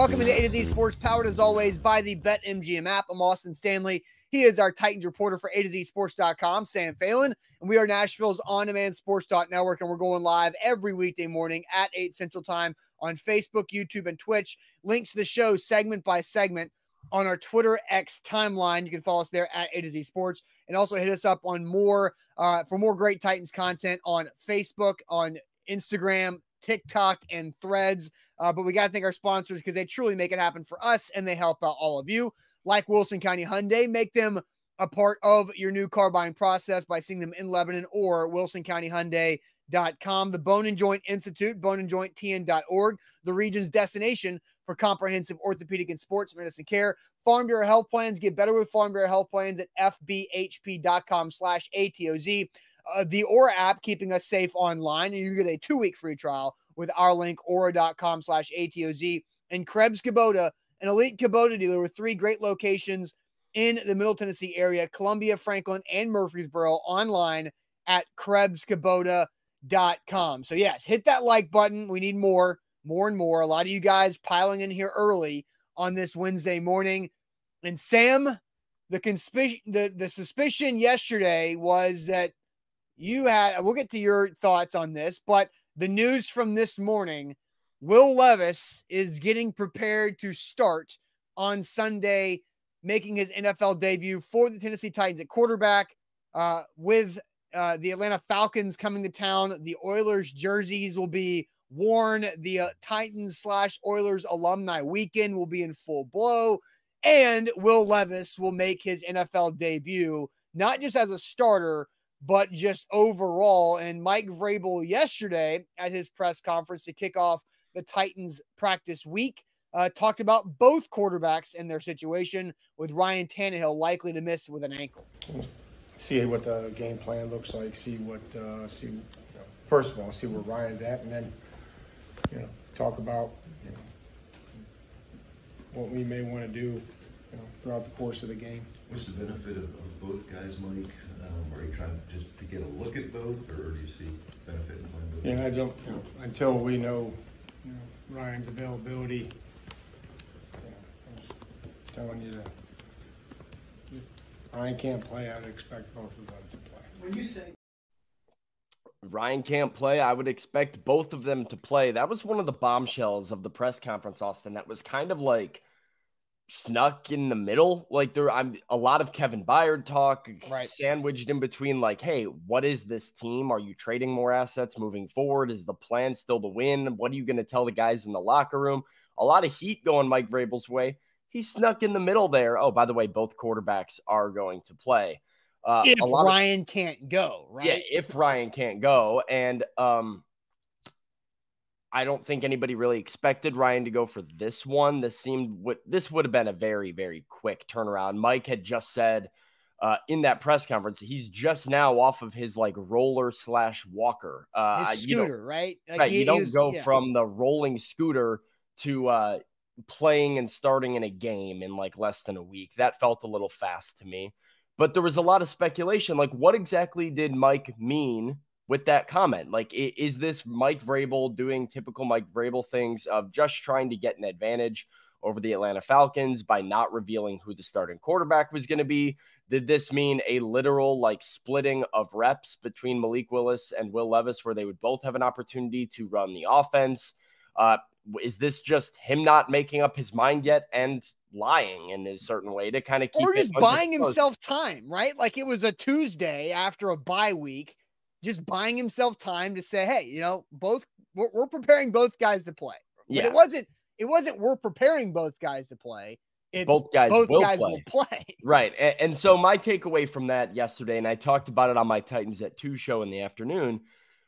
Welcome to the A to Z Sports, powered as always by the BetMGM app. I'm Austin Stanley. He is our Titans reporter for A to Z Sports.com, Sam Phelan, and we are Nashville's on demand sports network. And we're going live every weekday morning at 8 Central Time on Facebook, YouTube, and Twitch. Links to the show segment by segment on our Twitter X timeline. You can follow us there at A to Z Sports and also hit us up on more uh, for more great Titans content on Facebook, on Instagram, TikTok, and threads. Uh, but we got to thank our sponsors because they truly make it happen for us and they help out all of you. Like Wilson County Hyundai, make them a part of your new car buying process by seeing them in Lebanon or Wilson County Hyundai.com. The Bone and Joint Institute, boneandjointtn.org, the region's destination for comprehensive orthopedic and sports medicine care. Farm Bureau Health Plans. Get better with Farm Bureau Health Plans at fbhp.com slash ATOZ. Uh, the Aura app, keeping us safe online. And you get a two-week free trial with our link, aura.com slash ATOZ. And Krebs Kubota, an elite Kubota dealer with three great locations in the Middle Tennessee area, Columbia, Franklin, and Murfreesboro online at krebskubota.com. So yes, hit that like button. We need more more and more. A lot of you guys piling in here early on this Wednesday morning. And Sam, the conspic- the, the suspicion yesterday was that you had we'll get to your thoughts on this, but the news from this morning, Will Levis is getting prepared to start on Sunday, making his NFL debut for the Tennessee Titans at quarterback. Uh, with uh, the Atlanta Falcons coming to town, the Oilers jerseys will be worn. The uh, Titans slash Oilers alumni weekend will be in full blow. And Will Levis will make his NFL debut, not just as a starter, but just overall. And Mike Vrabel yesterday at his press conference to kick off the Titans practice week uh, talked about both quarterbacks and their situation, with Ryan Tannehill likely to miss with an ankle. See what the game plan looks like. See what uh, see. You know, first of all, see where Ryan's at, and then you know, talk about, you know, what we may want to do, you know, throughout the course of the game. What's the benefit of, of both guys, Mike? Um, are you trying just to get a look at both, or do you see benefit in playing both? Yeah, I don't, you know, until we know, you know, Ryan's availability, you know, I was telling you that Ryan can't play, I'd expect both of them to play. When you say Ryan can't play. I would expect both of them to play. That was one of the bombshells of the press conference, Austin. That was kind of like snuck in the middle. Like there, I'm a lot of Kevin Byard talk, Right. sandwiched in between. Like, hey, what is this team? Are you trading more assets moving forward? Is the plan still to win? What are you going to tell the guys in the locker room? A lot of heat going Mike Vrabel's way. He snuck in the middle there. Oh, by the way, both quarterbacks are going to play. Uh, if a lot of- Ryan can't go, right? yeah, if Ryan can't go, and um, I don't think anybody really expected Ryan to go for this one. This seemed what this would have been a very very quick turnaround. Mike had just said uh, in that press conference he's just now off of his like roller slash walker. Uh, His scooter, right? Like, right, he- you don't was- go yeah. from the rolling scooter to uh, playing and starting in a game in like less than a week. That felt a little fast to me. But there was a lot of speculation. Like, what exactly did Mike mean with that comment? Like, is this Mike Vrabel doing typical Mike Vrabel things of just trying to get an advantage over the Atlanta Falcons by not revealing who the starting quarterback was going to be? Did this mean a literal like splitting of reps between Malik Willis and Will Levis, where they would both have an opportunity to run the offense? Uh, is this just him not making up his mind yet and lying in a certain way to kind of keep or just buying himself time, right? Like it was a Tuesday after a bye week, just buying himself time to say, "Hey, you know, both we're, we're preparing both guys to play." But Yeah. it wasn't. It wasn't. We're preparing both guys to play. It's Both guys Both will guys play. will play. Right. And, and so my takeaway from that yesterday, and I talked about it on my Titans at 2 show in the afternoon,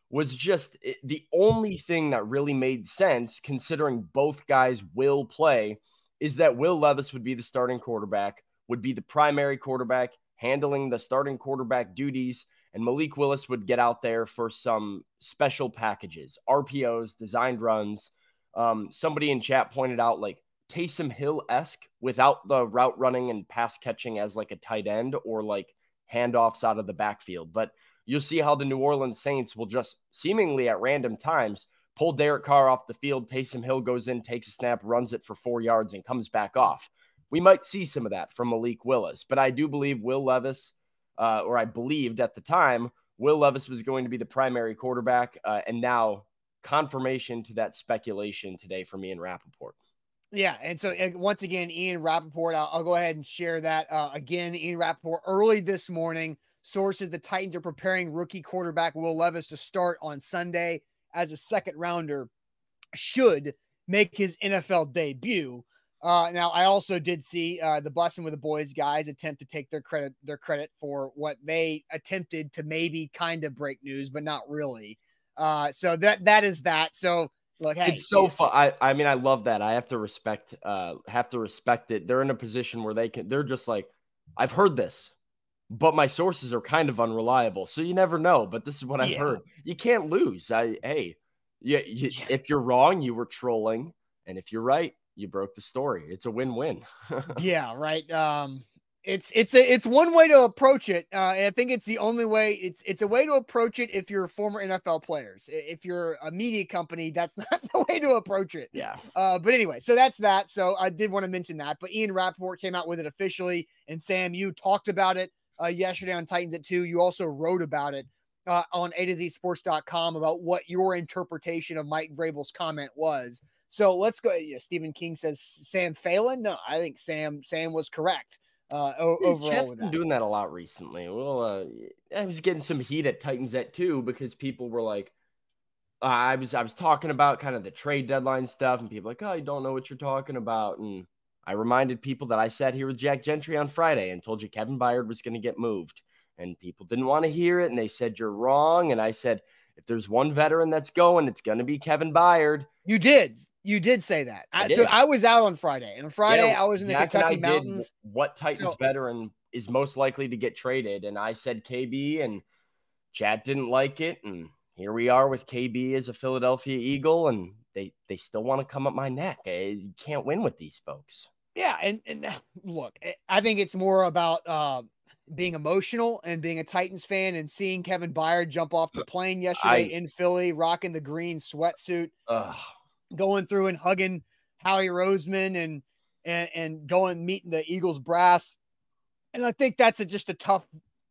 was just eh, the only thing that really made sense considering both guys will play is that Will Levis would be the starting quarterback, would be the primary quarterback, handling the starting quarterback duties, and Malik Willis would get out there for some special packages, RPOs, designed runs. Um, somebody in chat pointed out like Taysom Hill esque without the route running and pass catching as like a tight end or like handoffs out of the backfield. But you'll see how the New Orleans Saints will just seemingly at random times pull Derek Carr off the field. Taysom Hill goes in, takes a snap, runs it for four yards, and comes back off. We might see some of that from Malik Willis, but I do believe Will Levis, uh, or I believed at the time, Will Levis was going to be the primary quarterback. Uh, and now confirmation to that speculation today from Ian Rapoport. Yeah. And so, once again, Ian Rapoport, I'll, I'll go ahead and share that uh, again. Ian Rapoport early this morning. Sources the Titans are preparing rookie quarterback Will Levis to start on Sunday as a second rounder, should make his NFL debut. Uh, now, I also did see uh, the Bussin' with the Boys guys attempt to take their credit their credit for what they attempted to maybe kind of break news, but not really. Uh, so that that is that. So look, hey, it's so fun. I I mean, I love that. I have to respect uh have to respect it. They're in a position where they can. They're just like, I've heard this but my sources are kind of unreliable. So you never know. But this is what I've yeah. heard. You can't lose. I hey, you, you, yeah. if you're wrong, you were trolling, and if you're right, you broke the story. It's a win-win. yeah, right. Um, it's it's a it's one way to approach it. Uh, and I think it's the only way. It's it's a way to approach it if you're former NFL players. If you're a media company, that's not the way to approach it. Yeah. Uh, but anyway, so that's that. So I did want to mention that. But Ian Rapoport came out with it officially, and Sam, you talked about it uh, yesterday on Titans at 2. You also wrote about it uh, on A to Z Sports.com about what your interpretation of Mike Vrabel's comment was. So let's go. Yeah, Stephen King says Sam Phelan. No, I think Sam Sam was correct. Uh, overall, been doing that a lot recently. Well, uh, I was getting some heat at Titans at two because people were like, uh, I was I was talking about kind of the trade deadline stuff, and people like, oh, you don't know what you're talking about, and I reminded people that I sat here with Jack Gentry on Friday and told you Kevin Byard was going to get moved. And people didn't want to hear it. And they said, You're wrong. And I said, If there's one veteran that's going, it's going to be Kevin Byard. You did. You did say that. I, I so I was out on Friday. And on Friday, yeah, I was in the Kentucky Mountains. What Titans so, veteran is most likely to get traded? And I said KB, and Chad didn't like it. And here we are with KB as a Philadelphia Eagle. And they they still want to come up my neck. Eh, you can't win with these folks. Yeah, and and look, I think it's more about uh, being emotional and being a Titans fan and seeing Kevin Byard jump off the plane yesterday I, in Philly, rocking the green sweatsuit, uh, going through and hugging Howie Roseman and and and going meeting the Eagles brass. And I think that's a, just a tough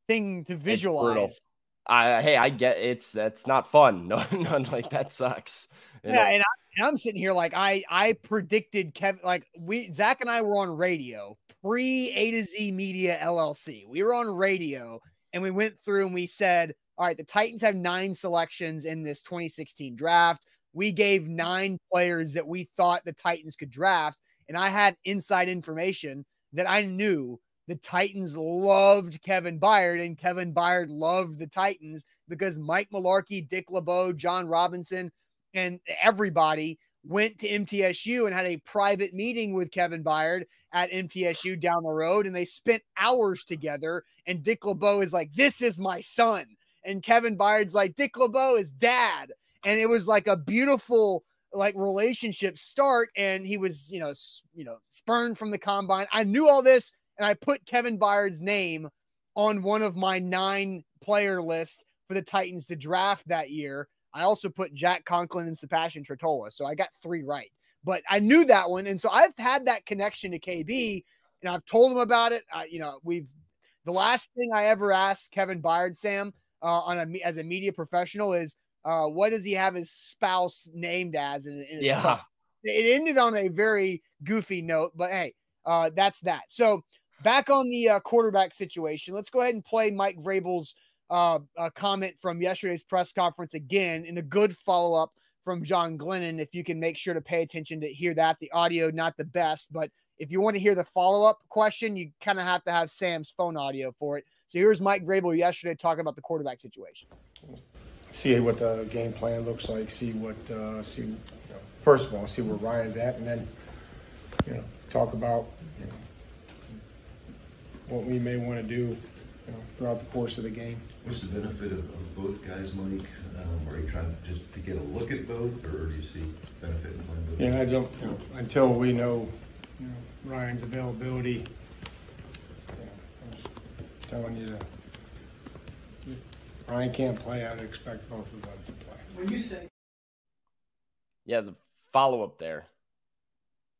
thing to visualize. I hey, I get it's that's not fun. No, none like that sucks. You yeah, know? and, I, am sitting here like I I predicted Kevin like we Zach and I were on radio pre A to Z Media LLC. We were on radio and we went through and we said, all right, the Titans have nine selections in this 2016 draft. We gave nine players that we thought the Titans could draft, and I had inside information that I knew the Titans loved Kevin Byard, and Kevin Byard loved the Titans because Mike Mularkey, Dick LeBeau, Jon Robinson, and everybody went to MTSU and had a private meeting with Kevin Byard at MTSU down the road, and they spent hours together. And Dick LeBeau is like, "This is my son," and Kevin Byard's like, "Dick LeBeau is dad," and it was like a beautiful like relationship start. And he was, you know, you know, spurned from the combine. I knew all this and I put Kevin Byard's name on one of my nine player lists for the Titans to draft that year. I also put Jack Conklin and Sebastian Tretola. So I got three right. But I knew that one. And so I've had that connection to KB and I've told him about it. Uh, you know, we've the last thing I ever asked Kevin Byard, Sam, uh, on a as a media professional is uh, what does he have his spouse named as? And, yeah, it ended on a very goofy note, but hey, uh, that's that. So back on the uh, quarterback situation, let's go ahead and play Mike Vrabel's uh, uh, comment from yesterday's press conference again in a good follow up from John Glennon. If you can make sure to pay attention to hear that, the audio not the best, but if you want to hear the follow up question, you kind of have to have Sam's phone audio for it. So here's Mike Vrabel yesterday talking about the quarterback situation. see what the game plan looks like, see what, uh, see, you know, first of all, see where Ryan's at, and then, you know, talk about, you know, what we may want to do, you know, throughout the course of the game. What's the benefit of, of both guys, Mike? Um, are you trying just to get a look at both, or do you see benefit in playing both? Yeah, I don't, you know, until we know, you know, Ryan's availability, you know, I'm just telling you to, Ryan can't play, I'd expect both of them to play. When you say Yeah, the follow up there.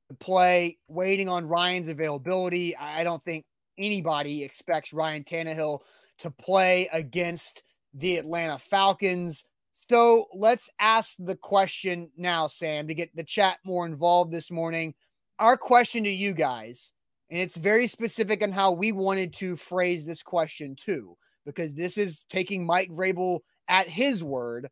The play, waiting on Ryan's availability, I don't think anybody expects Ryan Tannehill to play against the Atlanta Falcons. So let's ask the question now, Sam, to get the chat more involved this morning. Our question to you guys, and it's very specific on how we wanted to phrase this question too, because this is taking Mike Vrabel at his word.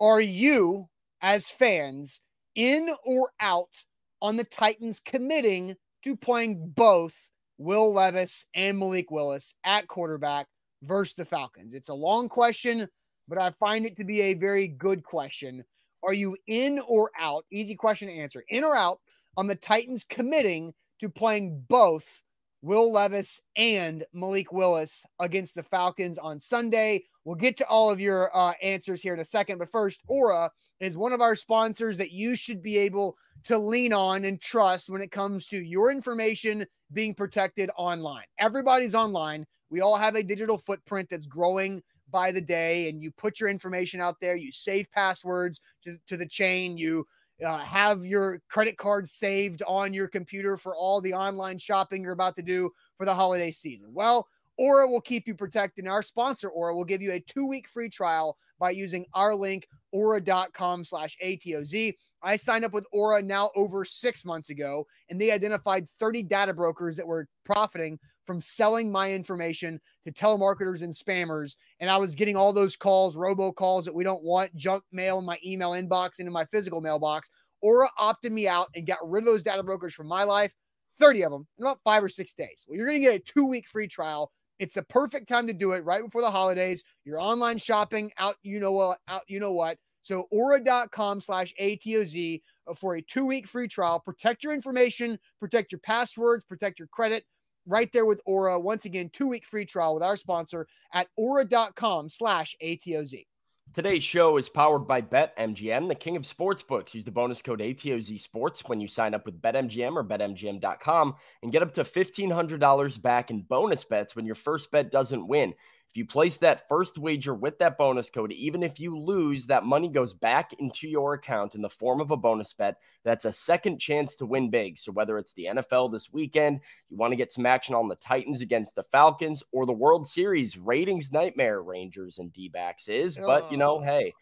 Are you, as fans, in or out on the Titans committing to playing both Will Levis and Malik Willis at quarterback versus the Falcons? It's a long question, but I find it to be a very good question. Are you in or out? Easy question to answer. In or out on the Titans committing to playing both Will Levis and Malik Willis against the Falcons on Sunday. We'll get to all of your uh, answers here in a second. But first, Aura is one of our sponsors that you should be able to lean on and trust when it comes to your information being protected online. Everybody's online. We all have a digital footprint that's growing by the day, and you put your information out there, you save passwords to, to the chain, you uh, have your credit card saved on your computer for all the online shopping you're about to do for the holiday season. Well, Aura will keep you protected. And our sponsor, Aura, will give you a two week free trial by using our link, aura.com slash ATOZ. I signed up with Aura now over six months ago, and they identified 30 data brokers that were profiting from selling my information to telemarketers and spammers. And I was getting all those calls, robocalls that we don't want, junk mail in my email inbox, into my physical mailbox. Aura opted me out and got rid of those data brokers from my life, 30 of them in about five or six days. Well, you're going to get a two week free trial. It's the perfect time to do it right before the holidays. You're online shopping out, you know what, out, you know what. So aura.com slash ATOZ uh, for a two week free trial. Protect your information, protect your passwords, protect your credit right there with Aura. Once again, two week free trial with our sponsor at aura.com slash ATOZ. Today's show is powered by BetMGM, the king of sportsbooks. Use the bonus code ATOZ Sports when you sign up with BetMGM or BetMGM.com and get up to $1,500 back in bonus bets when your first bet doesn't win. If you place that first wager with that bonus code, even if you lose, that money goes back into your account in the form of a bonus bet. That's a second chance to win big. So, whether it's the NFL this weekend, you want to get some action on the Titans against the Falcons, or the World Series ratings nightmare Rangers and D backs is. But, you know, oh. hey,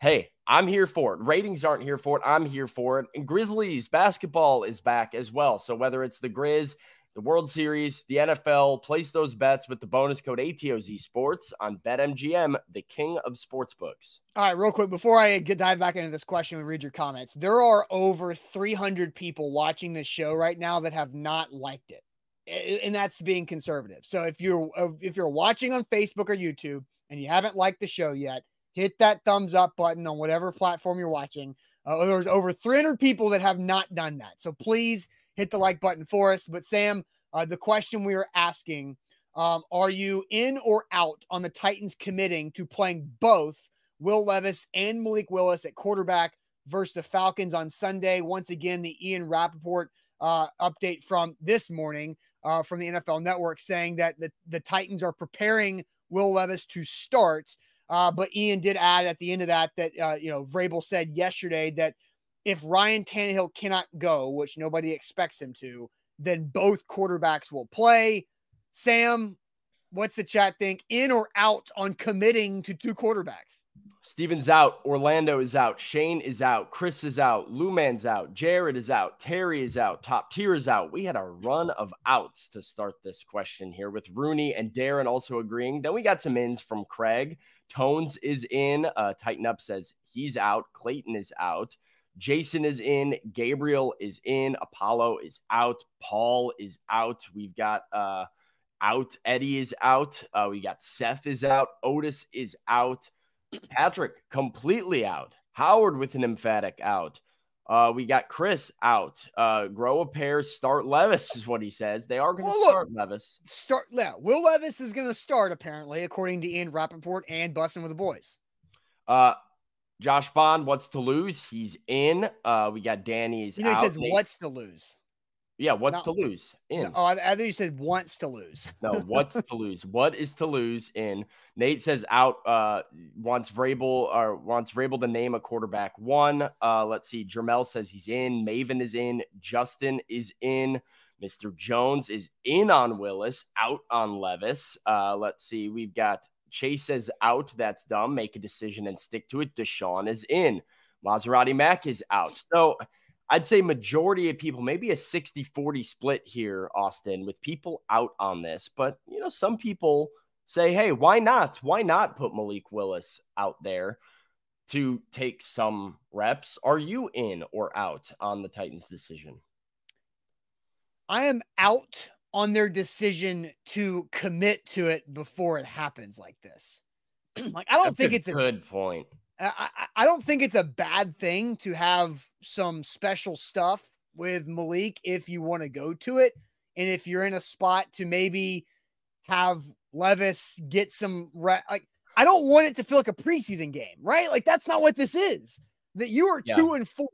hey, I'm here for it. Ratings aren't here for it. I'm here for it. And Grizzlies basketball is back as well. So, whether it's the Grizz, the World Series, the NFL. Place those bets with the bonus code ATOZ Sports on BetMGM, the king of sportsbooks. All right, real quick before I dive back into this question and read your comments, there are over 300 people watching this show right now that have not liked it, and that's being conservative. So if you're if you're watching on Facebook or YouTube and you haven't liked the show yet, hit that thumbs up button on whatever platform you're watching. Uh, there's over 300 people that have not done that, so please hit the like button for us. But Sam, uh, the question we were asking um, are you in or out on the Titans committing to playing both Will Levis and Malik Willis at quarterback versus the Falcons on Sunday? Once again, the Ian Rapoport uh, update from this morning uh, from the NFL Network saying that the, the Titans are preparing Will Levis to start. Uh, but Ian did add at the end of that that, uh, you know, Vrabel said yesterday that if Ryan Tannehill cannot go, which nobody expects him to, then both quarterbacks will play. Sam, what's the chat think? In or out on committing to two quarterbacks? Steven's out. Orlando is out. Shane is out. Chris is out. Luman's out. Jared is out. Terry is out. Top tier is out. We had a run of outs to start this question here with Rooney and Darren also agreeing. Then we got some ins from Craig. Tones is in. Uh, Tighten Up says he's out. Clayton is out. Jason is in, Gabriel is in, Apollo is out, Paul is out. We've got uh out, Eddie is out. Uh, we got Seth is out, Otis is out. Patrick completely out. Howard with an emphatic out. Uh, we got Chris out. Uh, grow a pair, start Levis is what he says. They are going to well, start Levis. Start, yeah. Will Levis is going to start apparently, according to Ian Rapoport and Bussin' with the Boys. Uh, Josh Bond, what's to lose? He's in. Uh, we got Danny's. You know, he says what's to lose. Yeah, what's to lose? In. No, oh, I, I think you said wants to lose. no, what's to lose? What is to lose? In Nate says out. Uh, wants Vrabel or wants Vrabel to name a quarterback one. Uh, let's see. Jermel says he's in. Maven is in. Justin is in. Mr. Jones is in on Willis, out on Levis. Uh, let's see. We've got Chase is out. That's dumb. Make a decision and stick to it. Deshaun is in. Maserati Mac is out. So I'd say majority of people, maybe a 60 40 split here, Austin, with people out on this. But, you know, some people say, hey, why not? Why not put Malik Willis out there to take some reps? Are you in or out on the Titans' decision? I am out on their decision to commit to it before it happens like this. like, I don't That's think a it's a good point. I, I don't think it's a bad thing to have some special stuff with Malik if you want to go to it. And if you're in a spot to maybe have Levis get some, re- like, I don't want it to feel like a preseason game, right? Like, that's not what this is. That you are yeah. two and four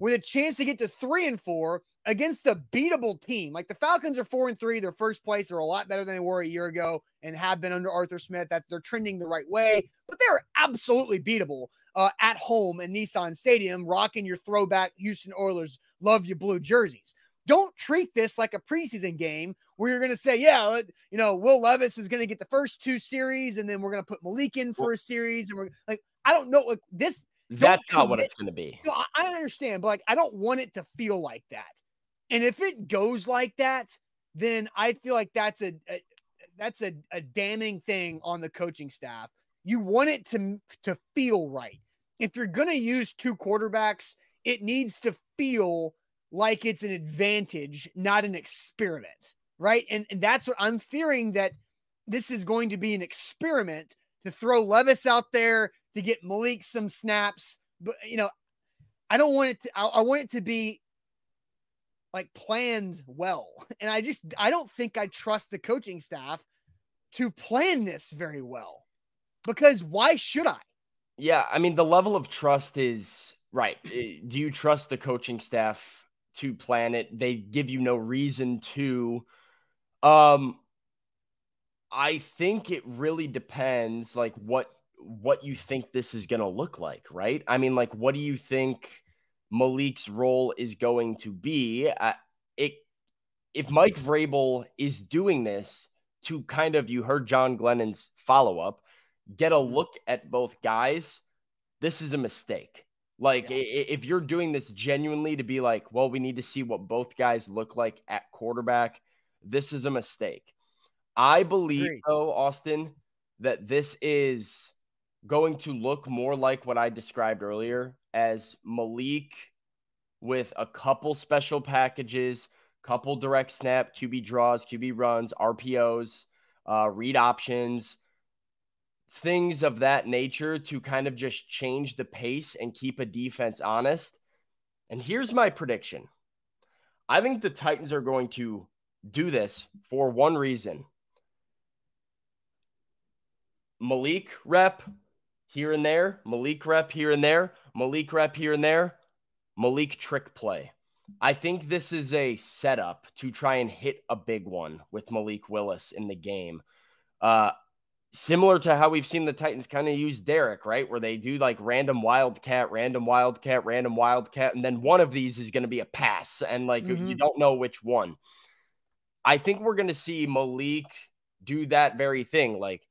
with a chance to get to three and four against a beatable team. Like the Falcons are four and three, they're first place. They're a lot better than they were a year ago and have been under Arthur Smith. That they're trending the right way, but they're absolutely beatable uh, at home in Nissan Stadium, rocking your throwback Houston Oilers love you blue jerseys. Don't treat this like a preseason game where you're going to say, yeah, you know, Will Levis is going to get the first two series, and then we're going to put Malik in for a series, and we're like, I don't know, like this. That's not what it's going to be. No, I understand, but like, I don't want it to feel like that. And if it goes like that, then I feel like that's a, a that's a, a damning thing on the coaching staff. You want it to to feel right. If you're going to use two quarterbacks, it needs to feel like it's an advantage, not an experiment, right? And, and that's what I'm fearing that this is going to be an experiment to throw Levis out there to get Malik some snaps. But you know, I don't want it to. I, I want it to be like planned well. And I just I don't think I trust the coaching staff to plan this very well. Because why should I? Yeah, I mean the level of trust is right. Eh, do you trust the coaching staff to plan it? They give you no reason to um I think it really depends like what what you think this is going to look like, right? I mean like what do you think Malik's role is going to be. Uh, it, if Mike Vrabel is doing this to kind of, you heard John Glennon's follow up, get a look at both guys, this is a mistake. Like, yeah. if you're doing this genuinely to be like, well, we need to see what both guys look like at quarterback, this is a mistake. I believe, though, Austin, that this is going to look more like what I described earlier as Malik with a couple special packages, couple direct snap, QB draws, QB runs, RPOs, uh, read options, things of that nature to kind of just change the pace and keep a defense honest. And here's my prediction I think the Titans are going to do this for one reason Malik rep here and there, Malik rep here and there. Malik rep here and there, Malik trick play. I think this is a setup to try and hit a big one with Malik Willis in the game. Uh, similar to how we've seen the Titans kind of use Derek, right? Where they do like random wildcat, random wildcat, random wildcat, and then one of these is going to be a pass, and like mm-hmm. you don't know which one. I think we're going to see Malik do that very thing, like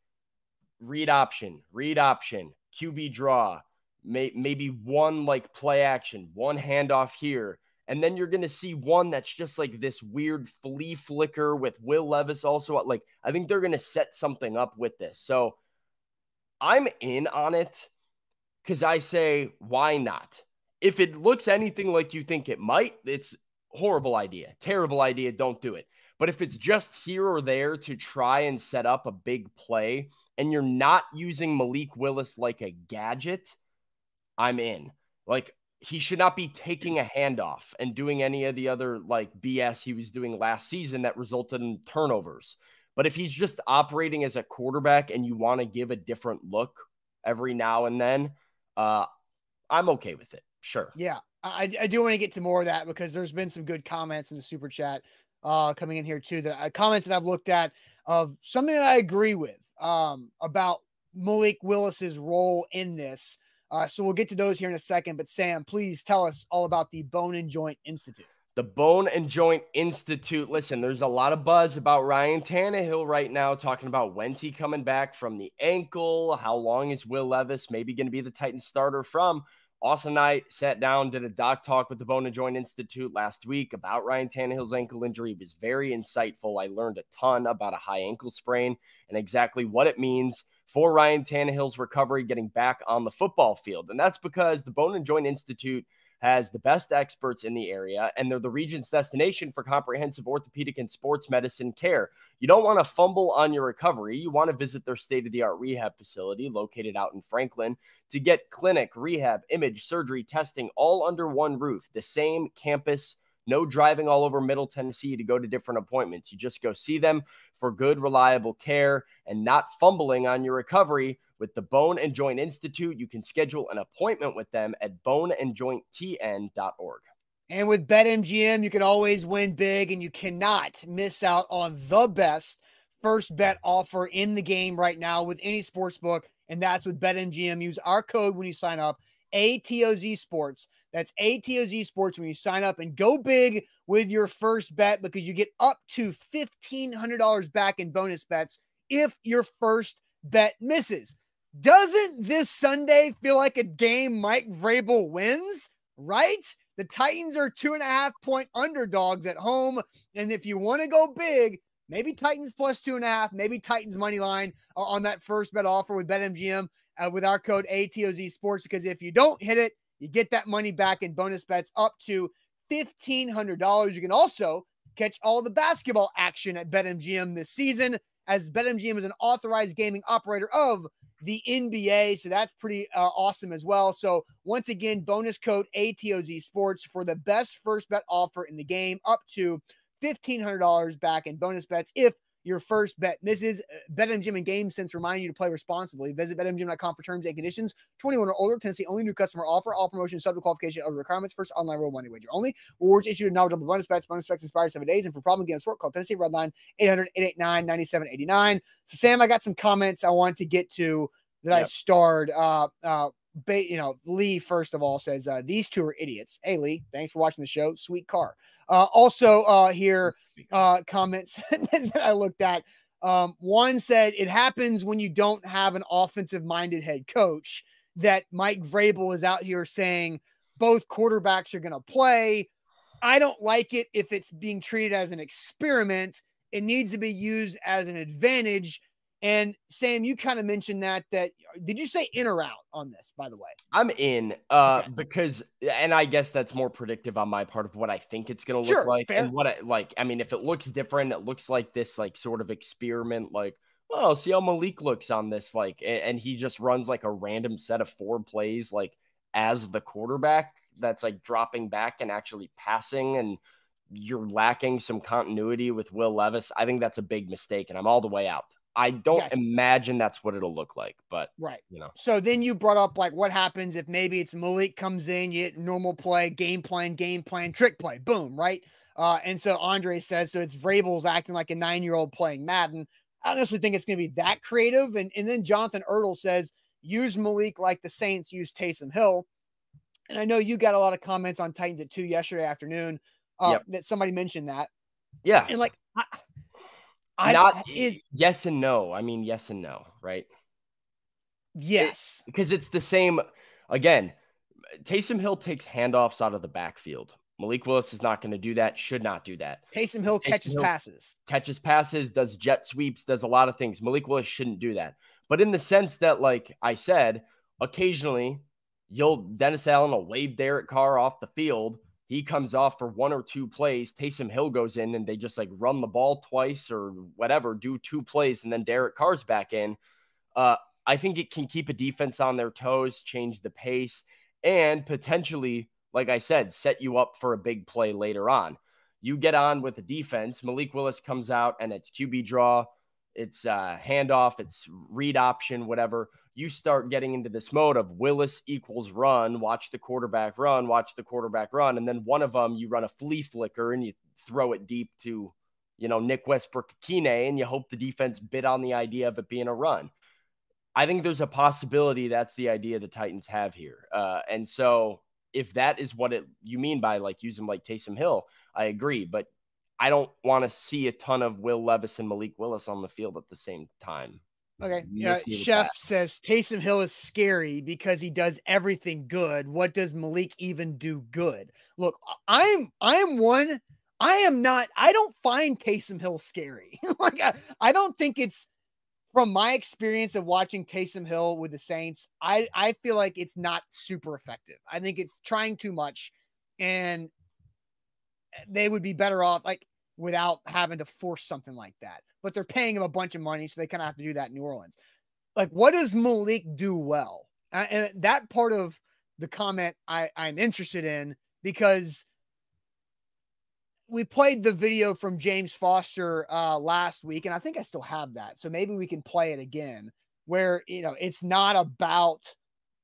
read option, read option, QB draw, may, maybe one like play action, one handoff here. And then you're going to see one that's just like this weird flea flicker with Will Levis also. Like, I think they're going to set something up with this. So I'm in on it because I say, why not? If it looks anything like you think it might, it's horrible idea, terrible idea. Don't do it. But if it's just here or there to try and set up a big play and you're not using Malik Willis like a gadget, I'm in. Like he should not be taking a handoff and doing any of the other like BS he was doing last season that resulted in turnovers. But if he's just operating as a quarterback and you want to give a different look every now and then, uh, I'm okay with it. Sure. Yeah. I, I do want to get to more of that because there's been some good comments in the super chat uh, coming in here too. That uh, comments that I've looked at of something that I agree with um, about Malik Willis's role in this. Uh, so we'll get to those here in a second. But Sam, please tell us all about the Bone and Joint Institute. The Bone and Joint Institute. Listen, there's a lot of buzz about Ryan Tannehill right now, talking about when's he coming back from the ankle, how long is Will Levis maybe going to be the Titans starter from. Austin and I sat down, did a doc talk with the Bone and Joint Institute last week about Ryan Tannehill's ankle injury. It was very insightful. I learned a ton about a high ankle sprain and exactly what it means for Ryan Tannehill's recovery getting back on the football field. And that's because the Bone and Joint Institute has the best experts in the area, and they're the region's destination for comprehensive orthopedic and sports medicine care. You don't want to fumble on your recovery. You want to visit their state of the art rehab facility located out in Franklin to get clinic, rehab, image, surgery, testing all under one roof, the same campus no driving all over Middle Tennessee to go to different appointments. You just go see them for good, reliable care and not fumbling on your recovery with the Bone and Joint Institute. You can schedule an appointment with them at boneandjointtn.org. And with BetMGM, you can always win big and you cannot miss out on the best first bet offer in the game right now with any sports book. And that's with BetMGM. Use our code when you sign up, ATOZ Sports. That's ATOZ Sports when you sign up and go big with your first bet because you get up to $1,500 back in bonus bets if your first bet misses. Doesn't this Sunday feel like a game Mike Vrabel wins? Right? The Titans are two and a half point underdogs at home. And if you want to go big, maybe Titans plus two and a half, maybe Titans money line uh, on that first bet offer with BetMGM uh, with our code ATOZ Sports. Because if you don't hit it, you get that money back in bonus bets up to $1,500. You can also catch all the basketball action at BetMGM this season, as BetMGM is an authorized gaming operator of the NBA. So that's pretty uh, awesome as well. So, once again, bonus code ATOZ Sports for the best first bet offer in the game, up to $1,500 back in bonus bets if your first bet misses. Uh, BetMGM and GameSense remind you to play responsibly. Visit BetMGM.com for terms and conditions. 21 or older, Tennessee only new customer offer. All promotions subject to qualification other requirements. First online real money wager only. Rewards issued in knowledgeable bonus bets. Bonus bets expire seven days. And for problem games work, call Tennessee Red Line 800 889 9789. So, Sam, I got some comments I want to get to that yep. I starred. Uh, uh, ba- you know, Lee, first of all, says, uh, These two are idiots. Hey, Lee, thanks for watching the show. Sweet car. Uh, also, uh, here, uh, comments that I looked at. Um, one said it happens when you don't have an offensive minded head coach. That Mike Vrabel is out here saying both quarterbacks are going to play. I don't like it if it's being treated as an experiment. It needs to be used as an advantage and Sam, you kind of mentioned that. That did you say in or out on this? By the way, I'm in uh, okay. because, and I guess that's more predictive on my part of what I think it's going to look sure, like, fair. and what I like. I mean, if it looks different, it looks like this, like sort of experiment, like oh, see how Malik looks on this, like, and he just runs like a random set of four plays, like as the quarterback that's like dropping back and actually passing and you're lacking some continuity with Will Levis. I think that's a big mistake, and I'm all the way out. I don't gotcha. imagine that's what it'll look like, but right, you know. So then you brought up like what happens if maybe it's Malik comes in, you get normal play, game plan, game plan, trick play, boom, right? Uh, and so Andre says so it's Vrabel's acting like a nine year old playing Madden. I honestly think it's going to be that creative. And and then Jonathan Ertl says use Malik like the Saints use Taysom Hill. And I know you got a lot of comments on Titans at two yesterday afternoon uh, yep. that somebody mentioned that. Yeah, and like. I, I, not is yes and no. I mean, yes and no, right? Yes, it, because it's the same. Again, Taysom Hill takes handoffs out of the backfield. Malik Willis is not going to do that. Should not do that. Taysom Hill Taysom catches Hill passes, catches passes, does jet sweeps, does a lot of things. Malik Willis shouldn't do that. But in the sense that, like I said, occasionally you'll Dennis Allen will wave Derek Carr off the field he comes off for one or two plays. Taysom Hill goes in and they just like run the ball twice or whatever, do two plays, and then Derek Carr's back in. Uh, I think it can keep a defense on their toes, change the pace, and potentially, like I said, set you up for a big play later on. You get on with the defense. Malik Willis comes out and it's QB draw, it's uh, handoff, it's read option, whatever. You start getting into this mode of Willis equals run, watch the quarterback run, watch the quarterback run. And then one of them, you run a flea flicker and you throw it deep to, you know, Nick Westbrook-Ikhine, and you hope the defense bid on the idea of it being a run. I think there's a possibility that's the idea the Titans have here. Uh, and so if that is what it you mean by like using like Taysom Hill, I agree. But I don't want to see a ton of Will Levis and Malik Willis on the field at the same time. Okay. Yeah. Chef that. says Taysom Hill is scary because he does everything good. What does Malik even do good? Look, I'm I'm one. I am not. I don't find Taysom Hill scary. like I, I don't think it's from my experience of watching Taysom Hill with the Saints, I, I feel like it's not super effective. I think it's trying too much and they would be better off like without having to force something like that. But they're paying him a bunch of money, so they kind of have to do that in New Orleans. Like, what does Malik do well? And that part of the comment I, I'm interested in because we played the video from James Foster uh, last week, and I think I still have that. So maybe we can play it again, where you know it's not about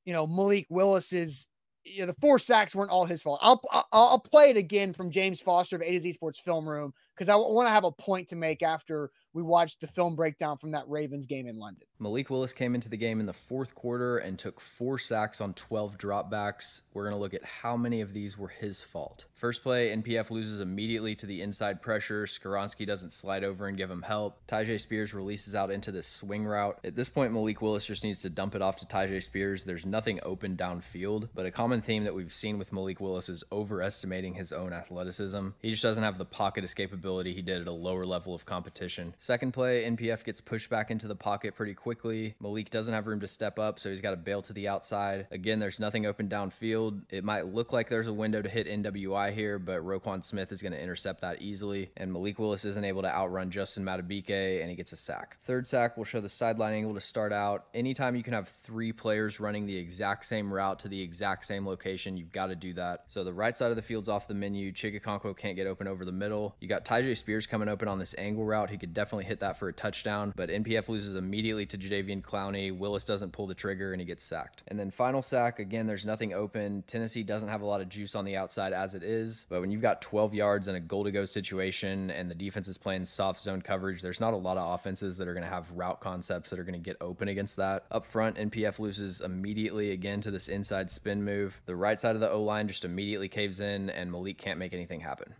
you know Malik Willis's. You know, the four sacks weren't all his fault. I'll, I'll I'll play it again from James Foster of A to Z Sports Film Room because I want to have a point to make after we watched the film breakdown from that Ravens game in London. Malik Willis came into the game in the fourth quarter and took four sacks on 12 dropbacks. We're going to look at how many of these were his fault. First play, NPF loses immediately to the inside pressure. Skoronski doesn't slide over and give him help. Tyjae Spears releases out into this swing route. At this point, Malik Willis just needs to dump it off to Tyjae Spears. There's nothing open downfield, but a common theme that we've seen with Malik Willis is overestimating his own athleticism. He just doesn't have the pocket escapability he did at a lower level of competition. Second play, NPF gets pushed back into the pocket pretty quickly. Malik doesn't have room to step up, so he's got to bail to the outside. Again, there's nothing open downfield. It might look like there's a window to hit NWI here, but Roquan Smith is going to intercept that easily. And Malik Willis isn't able to outrun Justin Madubuike, and he gets a sack. Third sack will show the sideline angle to start out. Anytime you can have three players running the exact same route to the exact same location, you've got to do that. So the right side of the field's off the menu. Chig Okonkwo can't get open over the middle. You got Tyjae Spears coming open on this angle route. He could definitely hit that for a touchdown, but NPF loses immediately to Jadeveon Clowney. Willis doesn't pull the trigger and he gets sacked. And then final sack, again, there's nothing open. Tennessee doesn't have a lot of juice on the outside as it is, but when you've got 12 yards in a goal to go situation and the defense is playing soft zone coverage, there's not a lot of offenses that are going to have route concepts that are going to get open against that. Up front, NPF loses immediately again to this inside spin move. The right side of the O line just immediately caves in, and Malik can't make anything happen.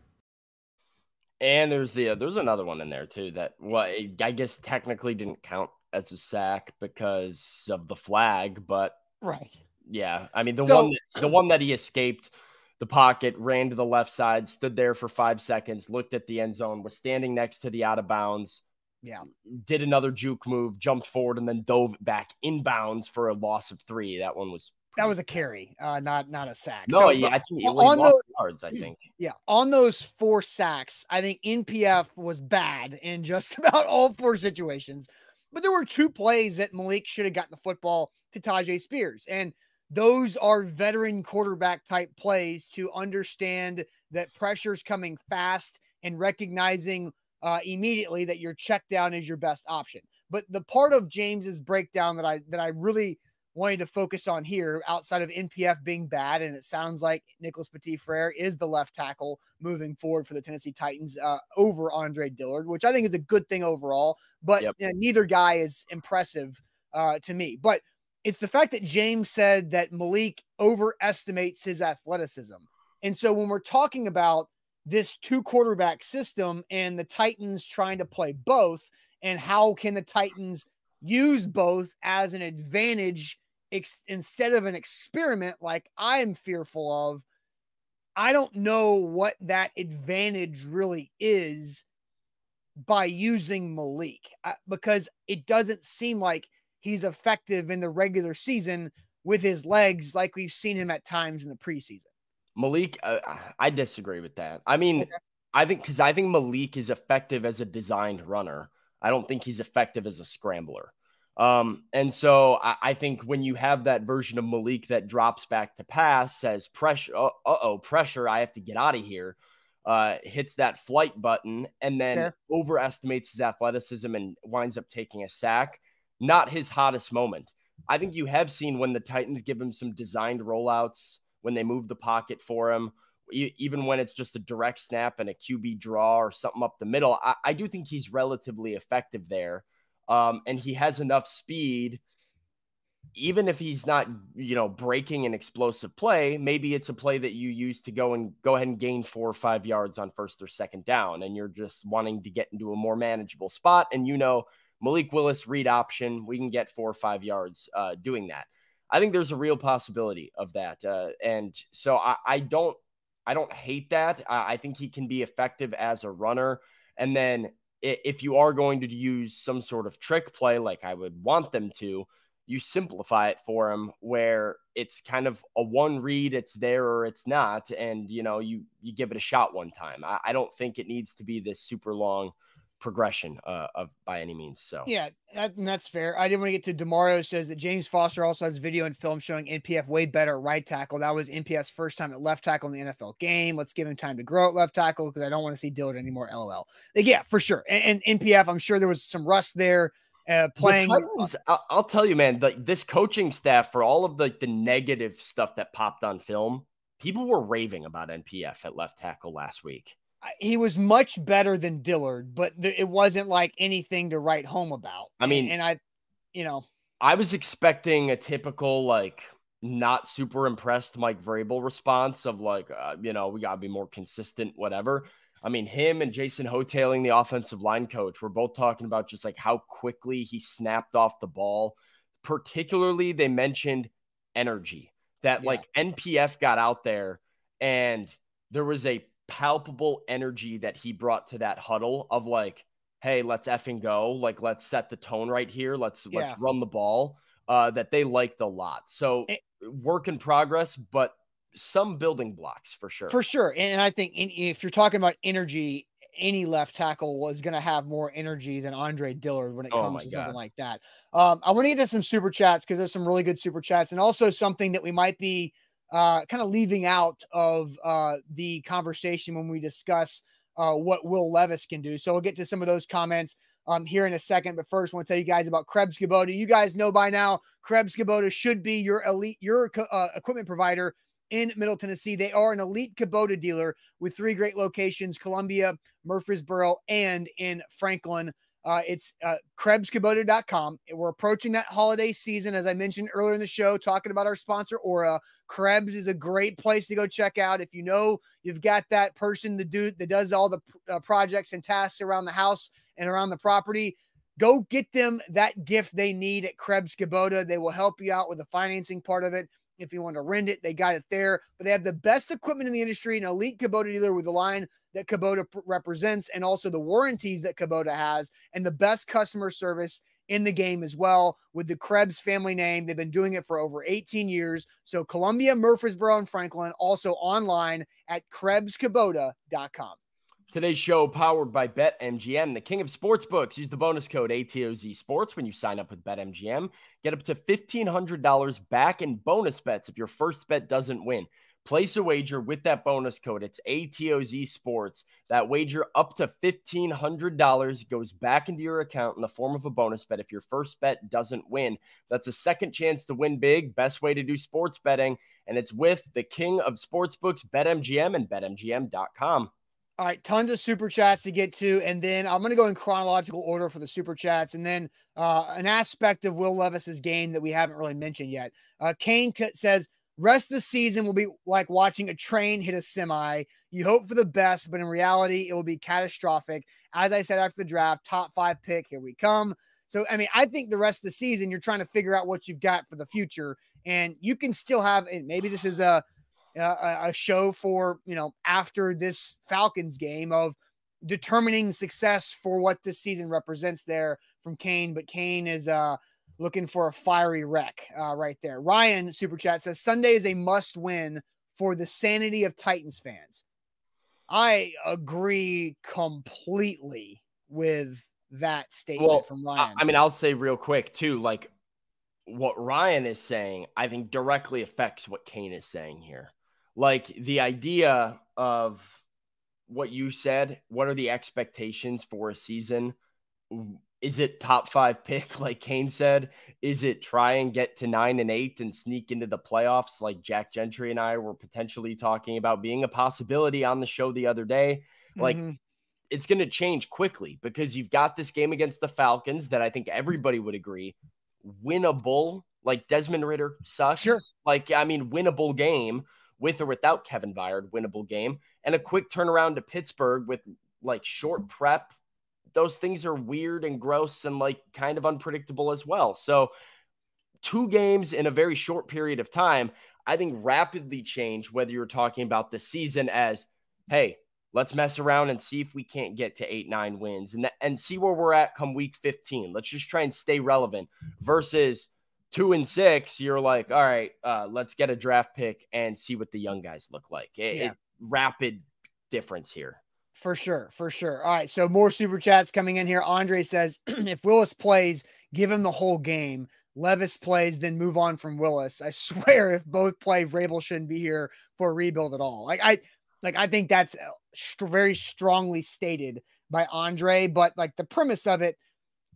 And there's the there's another one in there too that what well, I guess technically didn't count as a sack because of the flag, but right. Yeah, I mean the so, one that, the one that he escaped the pocket, ran to the left side, stood there for five seconds, looked at the end zone, was standing next to the out of bounds. Yeah. Did another juke move, jumped forward, and then dove back inbounds for a loss of three. That one was that was a carry, uh, not not a sack. No, so, yeah, I think on those yards. I think. Yeah, on those four sacks, I think NPF was bad in just about all four situations. But there were two plays that Malik should have gotten the football to Tyjae Spears, and those are veteran quarterback type plays to understand that pressure's coming fast and recognizing uh, immediately that your check down is your best option. But the part of James's breakdown that I that I really wanted to focus on here outside of NPF being bad. And it sounds like Nicholas Petit Frere is the left tackle moving forward for the Tennessee Titans uh, over Andre Dillard, which I think is a good thing overall. But yep. you know, neither guy is impressive uh, to me. But it's the fact that James said that Malik overestimates his athleticism. And so when we're talking about this two quarterback system and the Titans trying to play both, and how can the Titans use both as an advantage ex- instead of an experiment like I'm fearful of, I don't know what that advantage really is by using Malik uh, because it doesn't seem like he's effective in the regular season with his legs like we've seen him at times in the preseason. Malik, uh, I disagree with that. I mean, okay. I think because I think Malik is effective as a designed runner. I don't think he's effective as a scrambler. Um, and so I, I, think when you have that version of Malik that drops back to pass, says pressure, uh oh, pressure, I have to get out of here, uh, hits that flight button, and then Fair. overestimates his athleticism and winds up taking a sack. Not his hottest moment. I think you have seen when the Titans give him some designed rollouts, when they move the pocket for him, even when it's just a direct snap and a QB draw or something up the middle. I, I do think he's relatively effective there. Um, and he has enough speed even if he's not, you know, breaking an explosive play, maybe it's a play that you use to go and go ahead and gain four or five yards on first or second down, and you're just wanting to get into a more manageable spot. And you know, Malik Willis read option, we can get four or five yards uh, doing that. I think there's a real possibility of that, uh, and so I, I, don't, I don't hate that. I, I think he can be effective as a runner, and then if you are going to use some sort of trick play, like I would want them to you simplify it for him where it's kind of a one read, it's there or it's not, and you know you you give it a shot one time. I, I don't think it needs to be this super long progression uh, of by any means. So yeah, that, that's fair. I didn't want to get to Demario says that James Foster also has video and film showing NPF way better at right tackle. That was NPF's first time at left tackle in the NFL game. Let's give him time to grow at left tackle because I don't want to see Dillard anymore. LOL. Like, yeah, for sure. And, and NPF, I'm sure there was some rust there uh, playing. Titans, I'll tell you, man, the, this coaching staff for all of the, the negative stuff that popped on film, people were raving about NPF at left tackle last week. He was much better than Dillard, but th- it wasn't like anything to write home about. I mean, and, and I, you know, I was expecting a typical like not super impressed Mike Vrabel response of like, uh, you know, we got to be more consistent, whatever. I mean, him and Jason Houghtaling, the offensive line coach, were both talking about just like how quickly he snapped off the ball. Particularly, they mentioned energy that yeah. like NPF got out there and there was a palpable energy that he brought to that huddle of like, hey, let's effing go. Like, let's set the tone right here. Let's yeah. let's run the ball. Uh, that they liked a lot. So it, work in progress, but some building blocks for sure. For sure. And I think in, if you're talking about energy, any left tackle was going to have more energy than Andre Dillard when it oh comes oh to God. something like that. Um, I want to get to some super chats because there's some really good super chats and also something that we might be uh, kind of leaving out of uh, the conversation when we discuss uh, what Will Levis can do. So we'll get to some of those comments um, here in a second. But first, I want to tell you guys about Krebs Kubota. You guys know by now, Krebs Kubota should be your elite, your uh, equipment provider in Middle Tennessee. They are an elite Kubota dealer with three great locations Columbia, Murfreesboro, and in Franklin. Uh, it's uh, KrebsKubota.com. We're approaching that holiday season, as I mentioned earlier in the show, talking about our sponsor, Aura. Krebs is a great place to go check out. If you know you've got that person to do that does all the uh, projects and tasks around the house and around the property, go get them that gift they need at Krebs Kubota. They will help you out with the financing part of it. If you want to rent it, they got it there. But they have the best equipment in the industry, an elite Kubota dealer with the line that Kubota represents, and also the warranties that Kubota has, and the best customer service in the game as well with the Krebs family name. They've been doing it for over 18 years. So Columbia, Murfreesboro, and Franklin, also online at KrebsKubota.com. Today's show powered by BetMGM, the king of sportsbooks. Use the bonus code ATOZ Sports when you sign up with BetMGM. Get up to $1,500 back in bonus bets if your first bet doesn't win. Place a wager with that bonus code. It's ATOZ Sports. That wager up to $1,500 goes back into your account in the form of a bonus bet if your first bet doesn't win. That's a second chance to win big. Best way to do sports betting. And it's with the king of sportsbooks, BetMGM and BetMGM.com. All right, tons of super chats to get to, and then I'm going to go in chronological order for the super chats, and then uh, an aspect of Will Levis's game that we haven't really mentioned yet. Uh, Kane says, "Rest of the season will be like watching a train hit a semi. You hope for the best, but in reality, it will be catastrophic." As I said after the draft, top five pick, here we come. So, I mean, I think the rest of the season, you're trying to figure out what you've got for the future, and you can still have. And maybe this is a uh, a show for you know after this Falcons game of determining success for what this season represents there from Kane. But Kane is uh looking for a fiery wreck uh, right there. Ryan super chat says Sunday is a must win for the sanity of Titans fans. I agree completely with that statement Well, from Ryan. I mean, I'll say real quick too, like what Ryan is saying, I think directly affects what Kane is saying here. Like the idea of what you said, what are the expectations for a season? Is it top five pick, like Kane said? Is it try and get to nine and eight and sneak into the playoffs, like Jack Gentry and I were potentially talking about being a possibility on the show the other day? Like, Mhm. it's going to change quickly because you've got this game against the Falcons that I think everybody would agree winnable. Like Desmond Ridder sucks. Sure. Like, I mean, winnable game with or without Kevin Byard, winnable game, and a quick turnaround to Pittsburgh with like short prep. Those things are weird and gross and like kind of unpredictable as well. So, two games in a very short period of time, I think rapidly change whether you're talking about the season as, hey, let's mess around and see if we can't get to eight, nine wins and, th- and see where we're at come week 15. Let's just try and stay relevant versus two and six. You're like, all right, uh, let's get a draft pick and see what the young guys look like. It, Yeah. it- rapid difference here. For sure, for sure. All right, so more super chats coming in here. Andre says, if Willis plays, give him the whole game. Levis plays, then move on from Willis. I swear, if both play, Vrabel shouldn't be here for a rebuild at all. Like I, like I think that's uh, very strongly stated by Andre. But like the premise of it,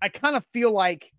I kind of feel like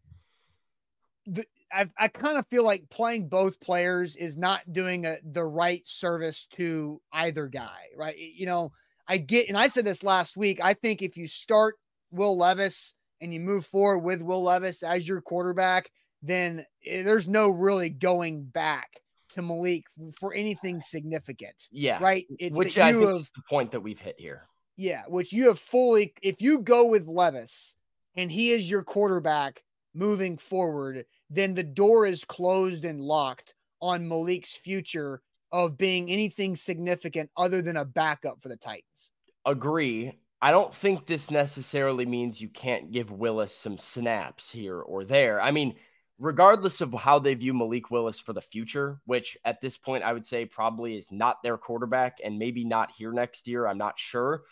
the I, I kind of feel like playing both players is not doing a, the right service to either guy, right? You know, I get, and I said this last week. I think if you start Will Levis and you move forward with Will Levis as your quarterback, then eh, there's no really going back to Malik for anything significant, Yeah. right? It's Which I think have, is the point that we've hit here. yeah, which you have fully, if you go with Levis and he is your quarterback moving forward, then the door is closed and locked on Malik's future of being anything significant other than a backup for the Titans. agree. I don't think this necessarily means you can't give Willis some snaps here or there. I mean, regardless of how they view Malik Willis for the future, which at this point I would say probably is not their quarterback and maybe not here next year, I'm not sure.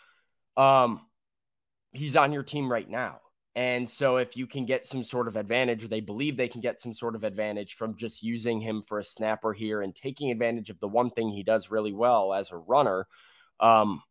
Um he's on your team right now. And so if you can get some sort of advantage, or they believe they can get some sort of advantage from just using him for a snapper here and taking advantage of the one thing he does really well as a runner, um,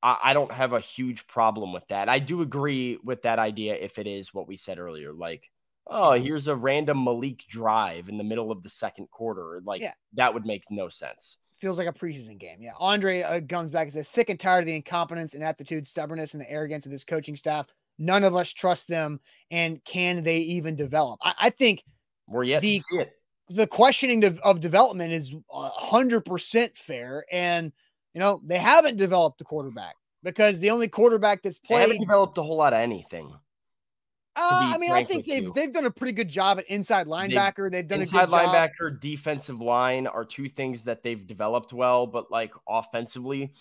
I, I don't have a huge problem with that. I do agree with that idea if it is what we said earlier, like, oh, here's a random Malik drive in the middle of the second quarter. Like Yeah. that would make no sense. Feels like a preseason game. Yeah. Andre uh, comes back and says, sick and tired of the incompetence, inaptitude, stubbornness, and the arrogance of this coaching staff. None of us trust them. And can they even develop? I, I think We're yet The- to see it. the questioning of, of development is a hundred percent fair. And, you know, they haven't developed the quarterback because the only quarterback that's They haven't played, developed a whole lot of anything. uh, I mean, I think they've, you. they've done a pretty good job at inside linebacker. They've done Inside a good job. linebacker, defensive line are two things that they've developed well, but like offensively,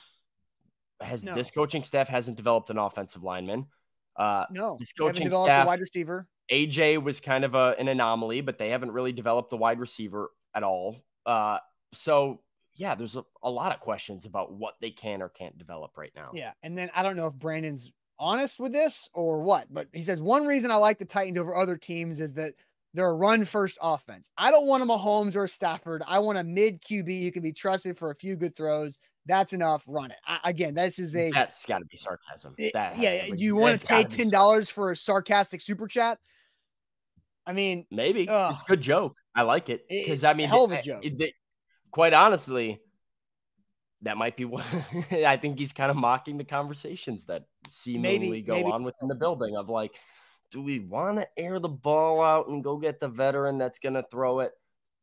has No. this coaching staff hasn't developed an offensive lineman. Uh, No, haven't coaching developed staff- wide receiver. AJ was kind of a, an anomaly, but they haven't really developed the wide receiver at all. Uh, so yeah, there's a, a lot of questions about what they can or can't develop right now. Yeah. And then I don't know if Brandon's honest with this or what, but he says one reason I like the Titans over other teams is that they're a run first offense. I don't want a Mahomes or a Stafford. I want a mid QB who can be trusted for a few good throws. That's enough. Run it. I, again, this is a That's got to be sarcasm. Eh, that yeah. be- Do you want to pay ten dollars for a sarcastic super chat? I mean, Maybe Ugh. it's a good joke. I like it eh, because I mean, hell of a eh, joke. it- it- quite honestly, that might be what I think he's kind of mocking the conversations that seemingly go maybe- on within the building of like, do we want to air the ball out and go get the veteran that's going to throw it?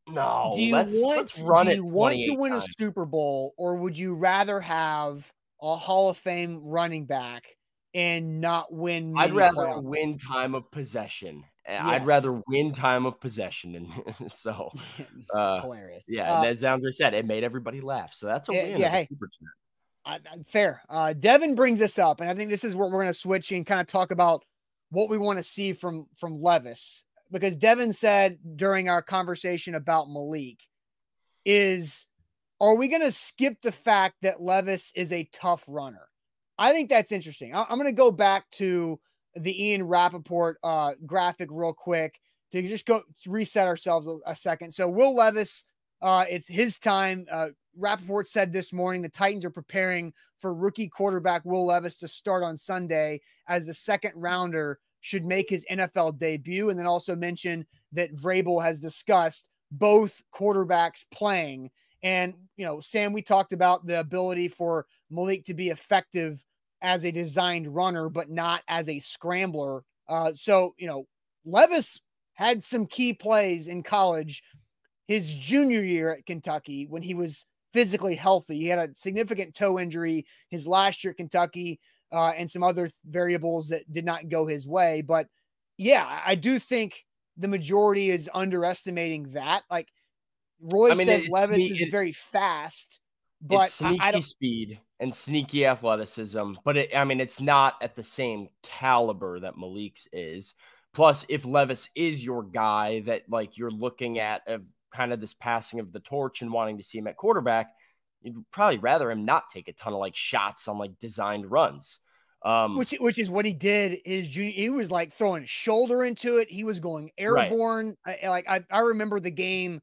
No, do you let's, want let's run it. do you want to 28 win a. Super Bowl or would you rather have a Hall of Fame running back and not win? I'd rather playoff win time of possession. I'd rather win time of possession, and so uh, hilarious. yeah. Uh, and as Andre said, it made everybody laugh. So that's a win. yeah, hey. super chat. I- I- fair. Uh, Devin brings this up, and I think this is where we're going to switch and kind of talk about what we want to see from from Levis, because Devin said during our conversation about Malik, is are we going to skip the fact that Levis is a tough runner? I think that's interesting. I- am going to go back to the Ian Rapoport uh, graphic real quick to just go reset ourselves a, a second. So Will Levis, uh, it's his time. Uh, Rapoport said this morning the Titans are preparing for rookie quarterback Will Levis to start on Sunday as the second rounder should make his NFL debut. And then also mention that Vrabel has discussed both quarterbacks playing. And, you know, Sam, we talked about the ability for Malik to be effective as a designed runner, but not as a scrambler. Uh, so, you know, Levis had some key plays in college his junior year at Kentucky when he was physically healthy. He had a significant toe injury his last year at Kentucky uh, and some other variables that did not go his way. But yeah, I do think the majority is underestimating that. Like Roy I mean, says, Levis is very fast, but sneaky I, I speed and sneaky athleticism. But it, I mean, it's not at the same caliber that Malik's is. Plus, if Levis is your guy that like you're looking at of kind of this passing of the torch and wanting to see him at quarterback, you'd probably rather him not take a ton of like shots on like designed runs. Um, which which is what he did. is junior, he was like throwing shoulder into it. He was going airborne. Right. I, like I, I remember the game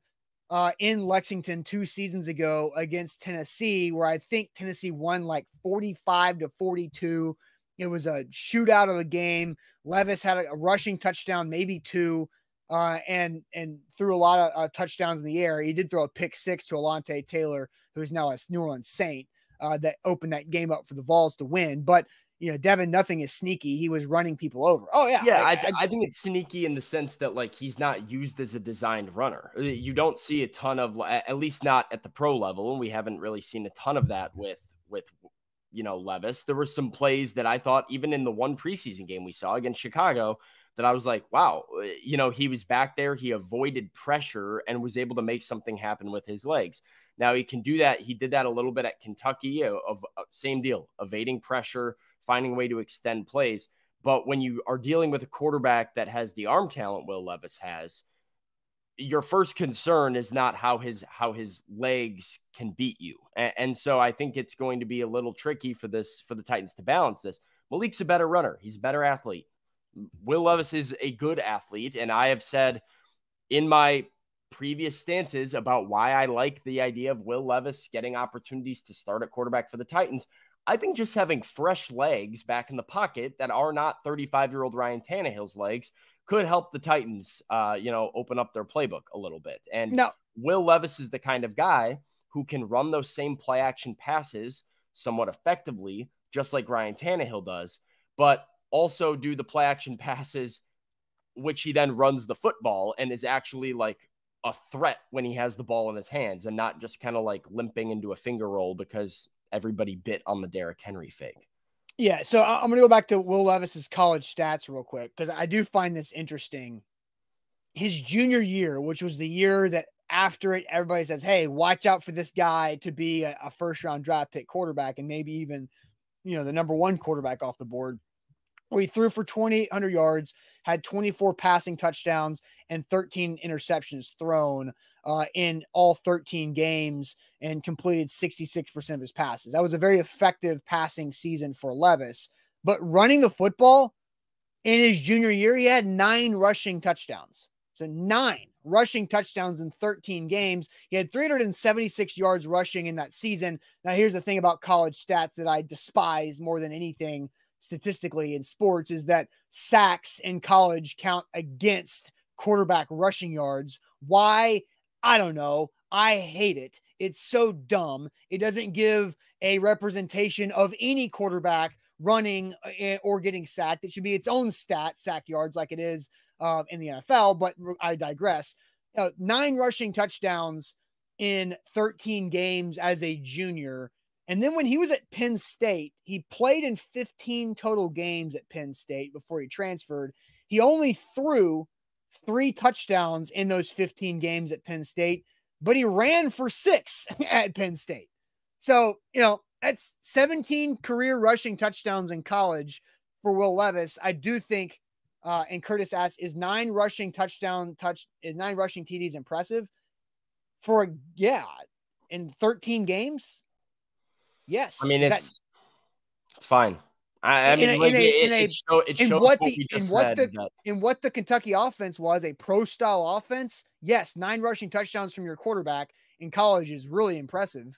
uh, in Lexington two seasons ago against Tennessee, where I think Tennessee won like forty five to forty two. It was a shootout of the game. Levis had a, a rushing touchdown, maybe two, uh, and and threw a lot of uh, touchdowns in the air. He did throw a pick six to Alontae Taylor, who is now a New Orleans Saint, uh, that opened that game up for the Vols to win. But you know, Devin, nothing is sneaky. He was running people over. Oh yeah, yeah. I, I, I, think it's sneaky in the sense that like he's not used as a designed runner. Uh, you don't see a ton of, at least not at the pro level, and we haven't really seen a ton of that with with you know Levis. There were some plays that I thought even in the one preseason game we saw against Chicago that I was like, wow, uh, you know, he was back there, he avoided pressure and was able to make something happen with his legs. Now he can do that. He did that a little bit at Kentucky, of, of same deal, evading pressure finding a way to extend plays. But when you are dealing with a quarterback that has the arm talent Will Levis has, your first concern is not how his how his legs can beat you. And, and, so I think it's going to be a little tricky for this for the Titans to balance this. Malik's a better runner. He's a better athlete. Will Levis is a good athlete, and I have said in my previous stances about why I like the idea of Will Levis getting opportunities to start at quarterback for the Titans. I think just having fresh legs back in the pocket that are not 35 year old Ryan Tannehill's legs could help the Titans, uh, you know, open up their playbook a little bit. And no. Will Levis is the kind of guy who can run those same play action passes somewhat effectively, just like Ryan Tannehill does, but also do the play action passes, which he then runs the football and is actually like a threat when he has the ball in his hands and not just kind of like limping into a finger roll because everybody bit on the Derrick Henry fake. Yeah, so I'm going to go back to Will Levis's college stats real quick because I do find this interesting. His junior year, which was the year that after it, everybody says, "Hey, watch out for this guy to be a, a first round draft pick quarterback and maybe even, you know, the number one quarterback off the board." Where he threw for 2,800 yards, had 24 passing touchdowns and 13 interceptions thrown uh, in all 13 games and completed 66% of his passes. That was a very effective passing season for Levis. But running the football in his junior year, he had nine rushing touchdowns. So nine rushing touchdowns in 13 games. He had 376 yards rushing in that season. Now, here's the thing about college stats that I despise more than anything statistically in sports is that sacks in college count against quarterback rushing yards. Why? I don't know. I hate it. It's so dumb. It doesn't give a representation of any quarterback running uh, or getting sacked. It should be its own stat, sack yards, like it is uh, in the NFL. But I digress. Uh, nine rushing touchdowns in 13 games as a junior. And then when he was at Penn State, he played in 15 total games at Penn State before he transferred. He only threw three touchdowns in those 15 games at Penn State, but he ran for six at Penn State. So, you know, that's 17 career rushing touchdowns in college for Will Levis. I do think, uh, and Curtis asks, is nine rushing touchdown touch, is nine rushing TDs impressive? For, a yeah, in 13 games? Yes. I mean, it's it's fine. I, I In mean, a- like, in it, in it, show, it in shows what what, the- in what the- that- in what the Kentucky offense was a pro style offense, yes, nine rushing touchdowns from your quarterback in college is really impressive.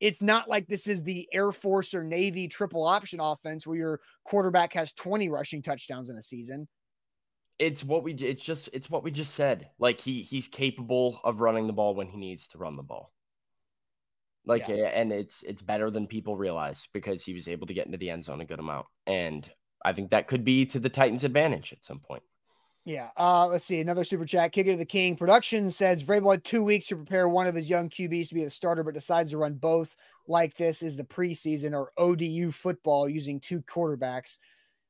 It's not like this is the Air Force or Navy triple option offense where your quarterback has 20 rushing touchdowns in a season. it's what we it's just it's what we just said like he he's capable of running the ball when he needs to run the ball like Yeah. and it's it's better than people realize because he was able to get into the end zone a good amount and i think that could be to the titans advantage at some point Yeah. Uh, let's see. Another super chat. Kick it to the king. Production says Vrabel had two weeks to prepare one of his young QBs to be a starter, but decides to run both like this is the preseason or ODU football using two quarterbacks.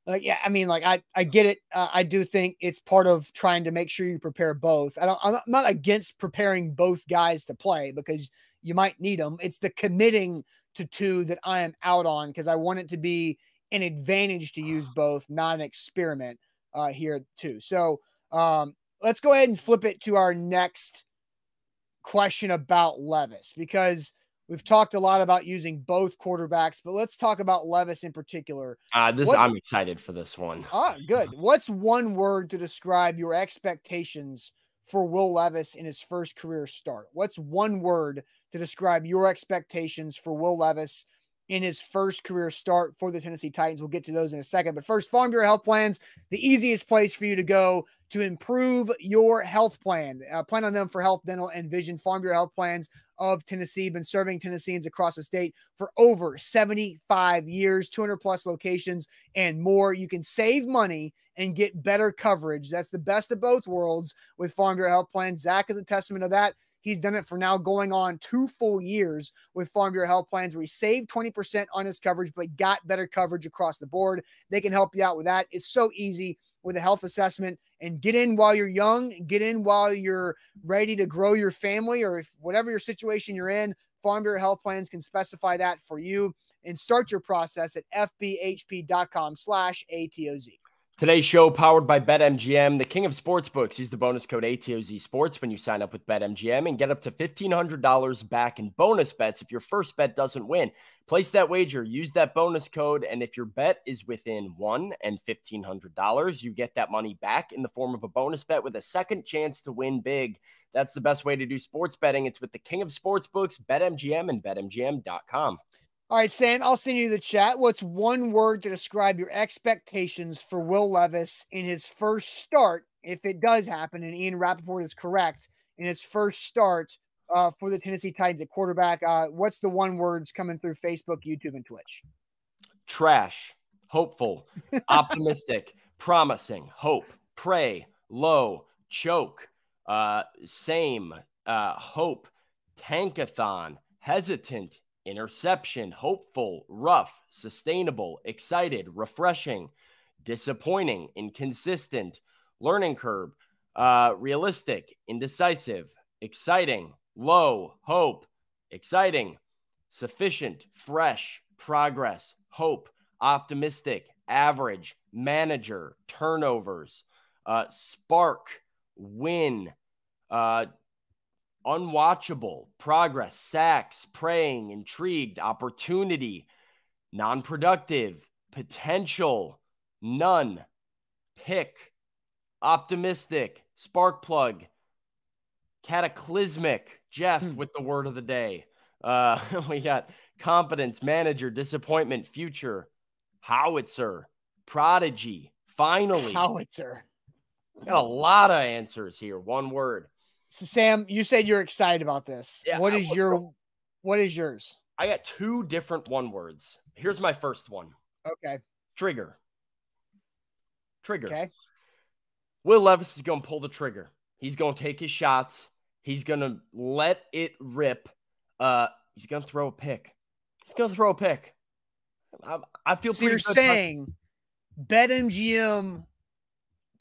Like, yeah, I mean, like I, I get it. Uh, I do think it's part of trying to make sure you prepare both. I don't, I'm not against preparing both guys to play because you might need them. It's the committing to two that I am out on because I want it to be an advantage to use both, not an experiment uh, here too. So um, let's go ahead and flip it to our next question about Levis because we've talked a lot about using both quarterbacks, but let's talk about Levis in particular. uh this What's- i'm excited for this one Ah, good. What's one word to describe your expectations for Will Levis in his first career start? What's one word to describe your expectations for Will Levis in his first career start for the Tennessee Titans? We'll get to those in a second. But first, Farm Bureau Health Plans, the easiest place for you to go to improve your health plan. Uh, plan on them for health, dental, and vision. Farm Bureau Health Plans of Tennessee, been serving Tennesseans across the state for over 75 years, 200 plus locations and more. You can save money and get better coverage. That's the best of both worlds with Farm Bureau Health Plans. Zach is a testament of that. He's done it for now going on two full years with Farm Bureau Health Plans where he saved 20% on his coverage, but got better coverage across the board. They can help you out with that. It's so easy with a health assessment and get in while you're young, get in while you're ready to grow your family or if whatever your situation you're in, Farm Bureau Health Plans can specify that for you and start your process at fbhp.com slash ATOZ. Today's show powered by BetMGM, the king of sportsbooks. Use the bonus code ATOZ Sports when you sign up with BetMGM and get up to $1,500 back in bonus bets if your first bet doesn't win. Place that wager, use that bonus code, and if your bet is within one and $1,500, you get that money back in the form of a bonus bet with a second chance to win big. That's the best way to do sports betting. It's with the king of sportsbooks, BetMGM, and BetMGM.com. All right, Sam, I'll send you the chat. What's one word to describe your expectations for Will Levis in his first start, if it does happen, and Ian Rapoport is correct, in his first start uh, for the Tennessee Titans at quarterback? Uh, what's the one words coming through Facebook, YouTube, and Twitch? trash, hopeful, optimistic, promising, hope, pray, low, choke, uh, same, uh, hope, tankathon, hesitant, interception, hopeful, rough, sustainable, excited, refreshing, disappointing, inconsistent, learning curve, uh, realistic, indecisive, exciting, low, hope, exciting, sufficient, fresh, progress, hope, optimistic, average, manager, turnovers, uh, spark, win, uh, unwatchable, progress, sacks, praying, intrigued, opportunity, non productive, potential, none, pick, optimistic, spark plug, cataclysmic. Jeff Hmm. with the word of the day. Uh, we got competence, manager, disappointment, future, howitzer, prodigy. Finally, Howitzer. got a lot of answers here. One word. So, Sam, you said you're excited about this. Yeah, what is your wrong. what is yours? I got two different one words. Here's my first one Okay. trigger. Trigger. Okay. Will Levis is going to pull the trigger. He's going to take his shots. He's going to let it rip. Uh, he's going to throw a pick. He's going to throw a pick. I, I feel So pretty you're saying BetMGM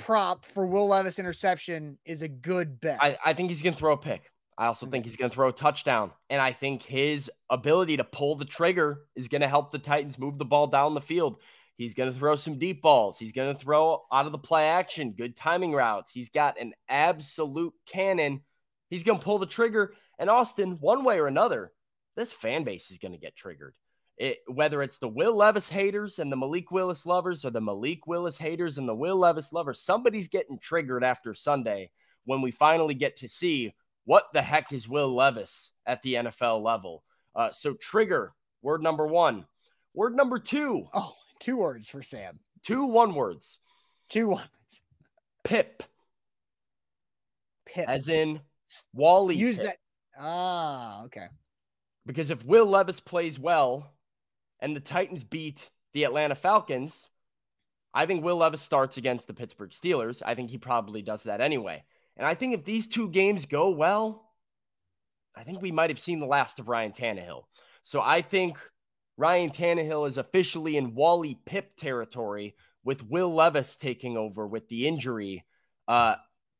prop for Will Levis interception is a good bet. I, I think he's going to throw a pick. I also mm-hmm. think he's going to throw a touchdown. And I think his ability to pull the trigger is going to help the Titans move the ball down the field. He's going to throw some deep balls. He's going to throw out of the play action, good timing routes. He's got an absolute cannon. He's going to pull the trigger. And Austin, one way or another, this fan base is going to get triggered. It, whether it's the Will Levis haters and the Malik Willis lovers or the Malik Willis haters and the Will Levis lovers, somebody's getting triggered after Sunday when we finally get to see what the heck is Will Levis at the NFL level. Uh, so, trigger, word number one. Word number two. Oh, two words for Sam. Two one words. Two words. Pip. Pip. As in Wally. Use Pip. that. Ah, okay. Because if Will Levis plays well and the Titans beat the Atlanta Falcons, I think Will Levis starts against the Pittsburgh Steelers. I think he probably does that anyway. And I think if these two games go well, I think we might have seen the last of Ryan Tannehill. So I think Ryan Tannehill is officially in Wally Pipp territory with Will Levis taking over with the injury uh,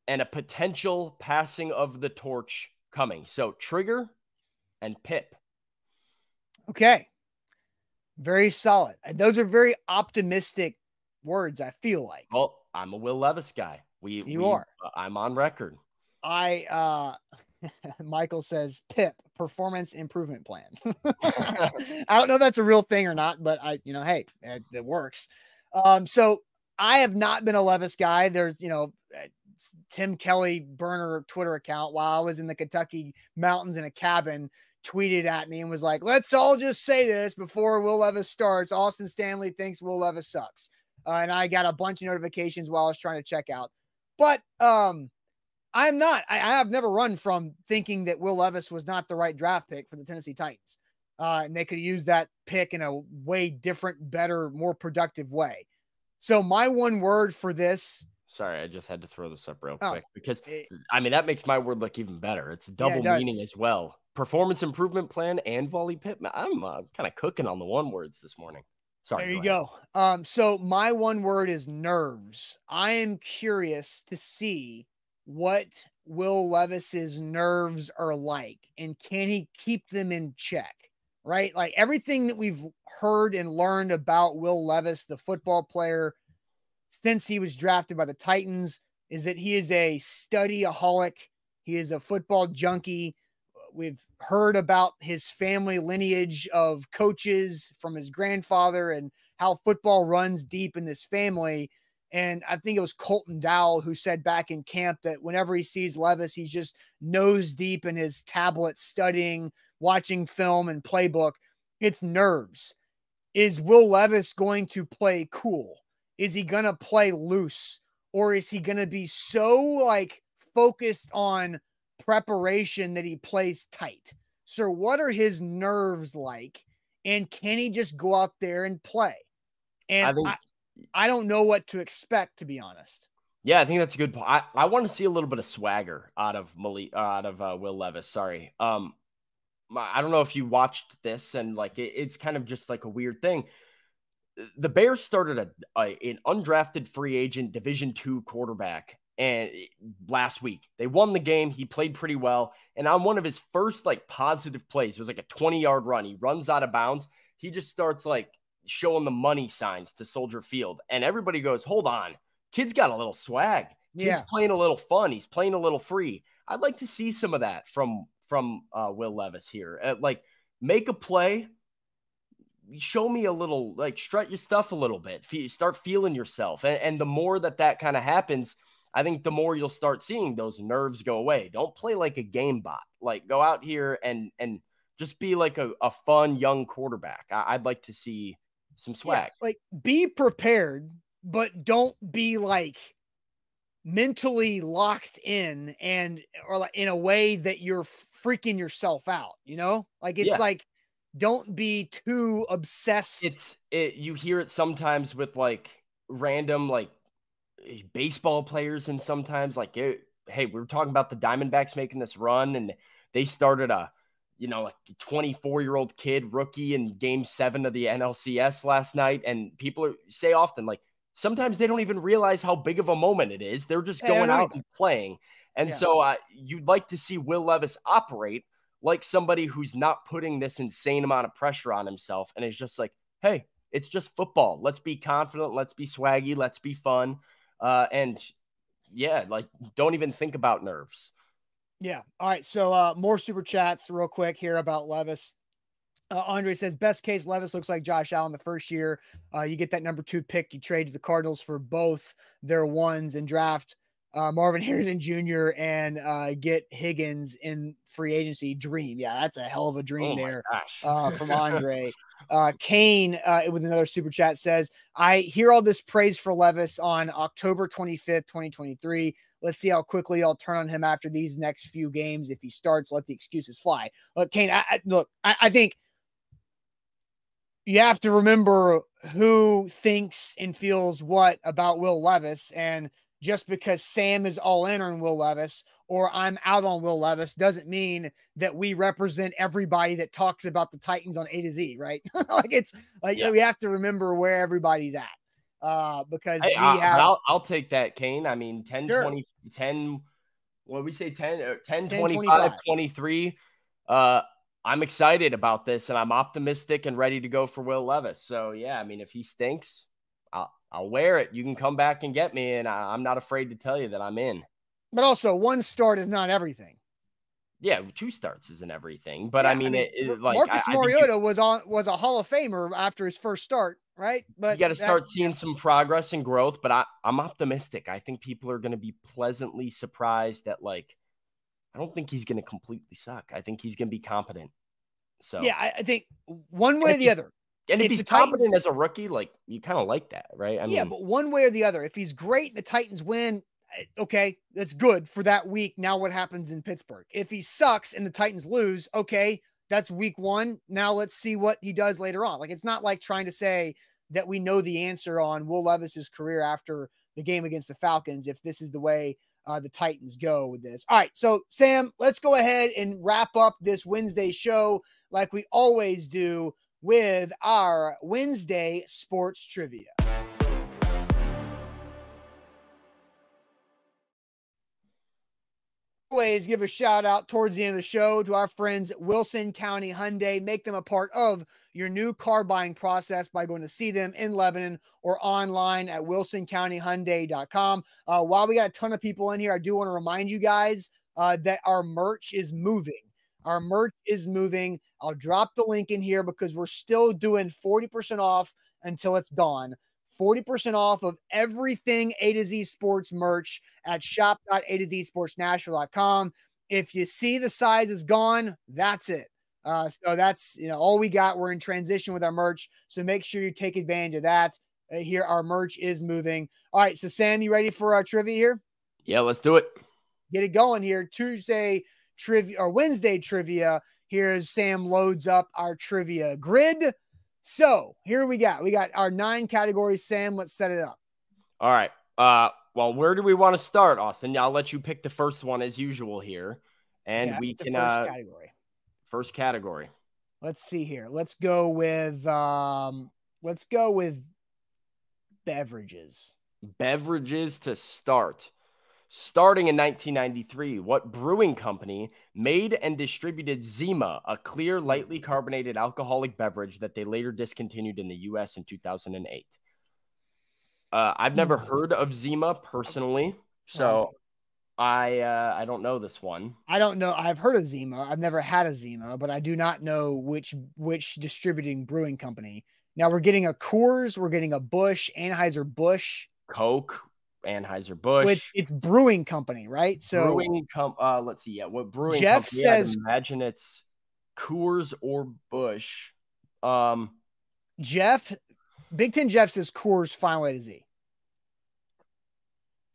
and a potential passing of the torch coming. So Trigger and Pip. Okay. Very solid. Those are very optimistic words, I feel like. Well, I'm a Will Levis guy. We You we- are. I'm on record. I uh Michael says Pip performance improvement plan. I don't know if that's a real thing or not, but I, you know, hey, it, it works. Um, so I have not been a Levis guy. There's, you know, uh, Tim Kelly burner Twitter account while I was in the Kentucky mountains in a cabin tweeted at me and was like, let's all just say this before Will Levis starts. Austin Stanley thinks Will Levis sucks. Uh, and I got a bunch of notifications while I was trying to check out. But um, I'm not. I, I have never run from thinking that Will Levis was not the right draft pick for the Tennessee Titans. Uh, and they could use that pick in a way different, better, more productive way. So my one word for this, Sorry, I just had to throw this up real Oh, quick because eh, I mean that makes my word look even better. It's a Yeah, it double meaning as well. Performance improvement plan and Wally Pipp. I'm uh, kind of cooking on the one words this morning. Sorry. there you ahead. go. Um, so my one word is nerves. I am curious to see what Will Levis's nerves are like, and can he keep them in check? Right, like everything that we've heard and learned about Will Levis, the football player, since he was drafted by the Titans, is that he is a studyaholic. He is a football junkie. We've heard about his family lineage of coaches from his grandfather and how football runs deep in this family. And I think it was Colton Dowell who said back in camp that whenever he sees Levis, he's just nose deep in his tablet studying, watching film and playbook. It's nerves. Is Will Levis going to play cool? Is he going to play loose? Or is he going to be so like focused on preparation that he plays tight? So, what are his nerves like? And can he just go out there and play? And I I, think- I, don't know what to expect, to be honest. Yeah, I think that's a good point. I, I want to see a little bit of swagger out of Malik, uh, out of uh, Will Levis. Sorry. Um, I don't know if you watched this and like it, it's kind of just like a weird thing. The Bears started a, a an undrafted free agent Division two quarterback and last week they won the game. He played pretty well, and on one of his first like positive plays, it was like a twenty yard run. He runs out of bounds. He just starts like showing the money signs to Soldier Field, and everybody goes, "Hold on." kid's got a little swag. Kid's Yeah. playing a little fun. He's playing a little free. I'd like to see some of that from from uh, Will Levis here. Uh, like make a play, show me a little, like strut your stuff a little bit. Fe- start feeling yourself, and, and the more that that kind of happens, I think the more you'll start seeing those nerves go away. Don't play like a game bot. Like go out here and and just be like a, a fun young quarterback. I, I'd like to see some Yeah, swag. like be prepared, but don't be like mentally locked in and or like in a way that you're freaking yourself out, you know? Like it's Yeah. like don't be too obsessed. it's it you hear it sometimes with like random like baseball players and sometimes like it, hey we were talking about the diamondbacks making this run and they started a you know like 24 year old kid rookie in game seven of the nlcs last night and people are, say often like sometimes they don't even realize how big of a moment it is they're just going don't out and playing and Yeah. so uh, you'd like to see will levis operate like somebody who's not putting this insane amount of pressure on himself and is just like, hey, it's just football. Let's be confident. Let's be swaggy. Let's be fun. Uh, and yeah, like don't even think about nerves. Yeah. All right. So uh more super chats real quick here about Levis. Uh, Andre says best case Levis looks like Josh Allen the first year. Uh, you get that number two pick. You trade to the Cardinals for both their ones and draft uh, Marvin Harrison Jr. and uh, get Higgins in free agency. Dream, yeah, that's a hell of a dream Oh there gosh. uh, from Andre. uh, Kane uh, with another super chat says, I hear all this praise for Levis on October 25th, 2023. Let's see how quickly I'll turn on him after these next few games. If he starts, let the excuses fly. Look, Kane, I, I, look, I, I think you have to remember who thinks and feels what about Will Levis. And just because Sam is all in on Will Levis or I'm out on Will Levis doesn't mean that we represent everybody that talks about the Titans on A to Z, right? like it's like Yeah. we have to remember where everybody's at. Uh, because Hey, we I, have will I'll take that, Kane. I mean, 10, Sure. 20, 10, what we say, 10, uh, 10, 10, 25, 25. 23. Uh, I'm excited about this and I'm optimistic and ready to go for Will Levis. So, yeah, I mean, if he stinks, I'll, I'll wear it. You can come back and get me, and I, I'm not afraid to tell you that I'm in. But also one start is not everything. Yeah, two starts isn't everything, but I Yeah, mean, it, it, like Marcus I, I you- Mariota was on was a Hall of Famer after his first start, right? But you got to start seeing some progress and growth. But I, I'm optimistic. I think people are going to be pleasantly surprised that, like, I don't think he's going to completely suck. I think he's going to be competent. So Yeah, I, I think one way or the other. and if, if he's the Titans- competent as a rookie, like you kind of like that, right? I yeah, mean, but one way or the other. If he's great, the Titans win. Okay, that's good for that week. Now, what happens in Pittsburgh? If he sucks and the Titans lose, okay, that's week one. Now let's see what he does later on. Like it's not like trying to say that we know the answer on Will Levis's career after the game against the Falcons. If this is the way uh, the Titans go with this, all right. So Sam, let's go ahead and wrap up this Wednesday show like we always do with our Wednesday sports trivia. Always give a shout out towards the end of the show to our friends Wilson County Hyundai. Make them a part of your new car buying process by going to see them in Lebanon or online at wilsoncountyhyundai.com. Uh, while we got a ton of people in here, I do want to remind you guys uh, that our merch is moving. Our merch is moving. I'll drop the link in here because we're still doing 40% off until it's gone. 40% off of everything A to Z sports merch at shop.a to Z sports Nashville.com. If you see the size is gone, that's it. Uh, so that's you know all we got. We're in transition with our merch, so make sure you take advantage of that. Uh, here, our merch is moving. All right, so Sam, you ready for our trivia here? yeah, let's do it. Get it going here. Tuesday trivia or Wednesday trivia. Here's Sam loads up our trivia grid. So here we got we got our nine categories. Sam, let's set it up. All right. Uh, well, where do we want to start, Austin? I'll let you pick the first one as usual here, and Yeah, we can first uh, category. first category. Let's see here. Let's go with um let's go with beverages. beverages to start. Starting in 1993, what brewing company made and distributed Zima, a clear, lightly carbonated alcoholic beverage that they later discontinued in the US in 2008? Uh, I've never heard of Zima personally, so I uh, I don't know this one. I don't know. I've heard of Zima. I've never had a Zima, but I do not know which which distributing brewing company. Now we're getting a Coors, we're getting a Busch, Anheuser Busch, Coke, Anheuser Busch, with its brewing company, right? So brewing com- uh, let's see, yeah, what brewing Jeff company? Says- imagine it's Coors or Busch. Um, Jeff, Big Ten Jeff says Coors final A to Z.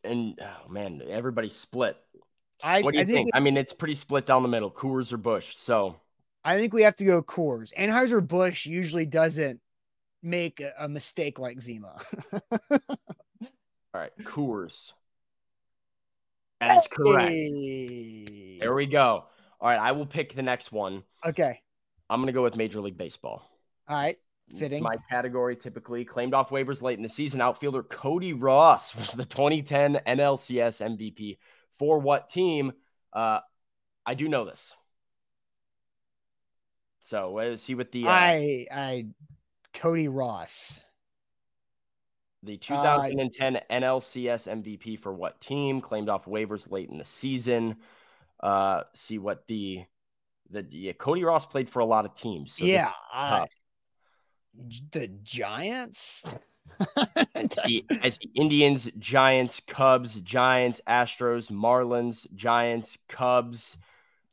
and oh man, everybody's split. I, What do you I think, think? I mean, it's pretty split down the middle, Coors or Busch. So I think we have to go Coors. Anheuser Busch usually doesn't make a, a mistake like Zima. all right, Coors. That is correct. Hey. There we go. All right, I will pick the next one. Okay. I'm gonna go with Major League Baseball. All right. It's Fitting. my category typically. Claimed off waivers late in the season. Outfielder Cody Ross was the 2010 NLCS MVP. For what team? Uh, I do know this. So let's see what the uh, I I Cody Ross. The 2010 NLCS MVP for what team? Claimed off waivers late in the season. Uh, see what the The yeah, Cody Ross played for a lot of teams. So yeah, uh, the Giants. I see, I see Indians, Giants, Cubs, Giants, Astros, Marlins, Giants, Cubs,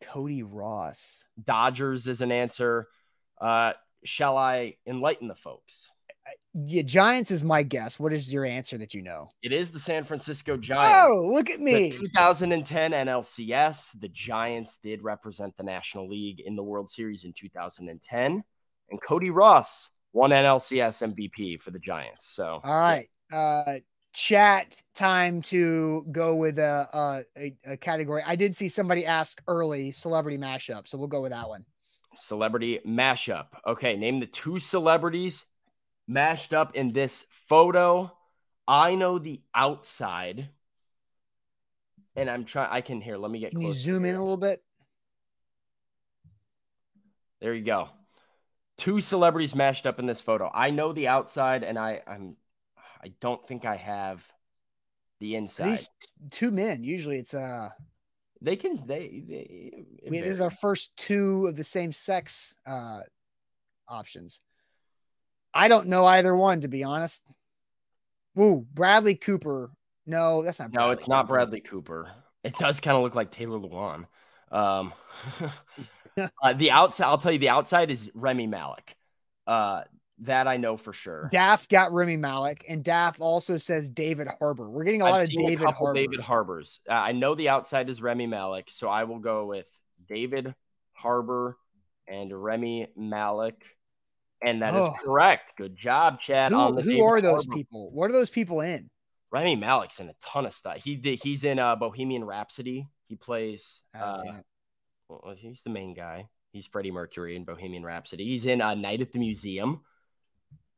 Cody Ross. Dodgers is an answer. Uh, shall I enlighten the folks? Yeah, Giants is my guess. What is your answer that you know? It is the San Francisco Giants. Oh, look at The me. 2010 NLCS, the Giants did represent the National League in the World Series in 2010, and Cody Ross won NLCS MVP for the Giants. So, All right. Uh chat time to go with a a a category. I did see somebody ask early celebrity mashup, so we'll go with that one. celebrity mashup. Okay, name the two celebrities mashed up in this photo. I know the outside, and I'm trying. I can hear. Let me get Can you zoom in a little bit? There you go. Two celebrities mashed up in this photo. I know the outside, and I I'm I don't think I have the inside. These two men. Usually it's uh they can they they. it we, this is our first two of the same sex uh options. I don't know either one to be honest. Ooh, Bradley Cooper. No, that's not. No, it's not Bradley Cooper. It does kind of look like Taylor Lewan. Um, uh, the outside, I'll tell you, the outside is Rami Malek. Uh, that I know for sure. Daft got Rami Malek, and Daft also says David Harbour. We're getting a lot I've of David a couple Harbour. David Harbours. Uh, I know the outside is Rami Malek, so I will go with David Harbour and Rami Malek. And that is Oh. correct. Good job, Chad. on Who, the who are those Harbour. people? What are those people in? Rami Malek's in a ton of stuff. He did. He's in uh, Bohemian Rhapsody. He plays. Uh, well, he's the main guy. He's Freddie Mercury in Bohemian Rhapsody. He's in uh, Night at the Museum.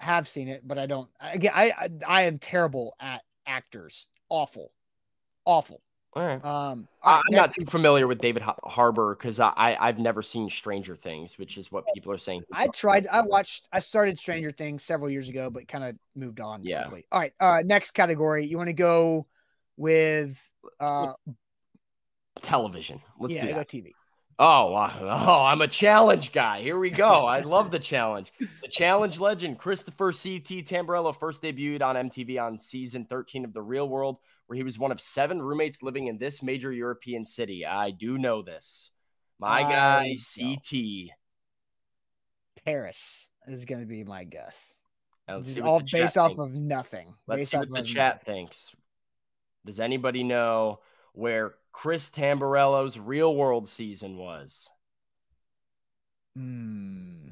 have seen it, but I don't. Again, I I, I am terrible at actors. Awful, awful. All right. Um, I, I'm right, not too familiar with David Harbour because I, I I've never seen Stranger Things, which is what people are saying. I tried. I watched. I started Stranger Things several years ago, but kind of moved on. Yeah. quickly. All right. Uh, next category. You want to go with? Uh, television. Let's yeah, do go that. TV. Oh, uh, oh, I'm a challenge guy. Here we go. I love the challenge. The challenge legend, Christopher C.T. Tamburello, first debuted on MTV on season 13 of The Real World, where he was one of seven roommates living in this major European city. I do know this. My I guy, know. C.T. Paris is going to be my guess. Now, Let's This see is all based off thinks. of nothing. Let's based see what the chat nothing. thinks. Does anybody know where Chris Tamburello's Real World season was? Hmm.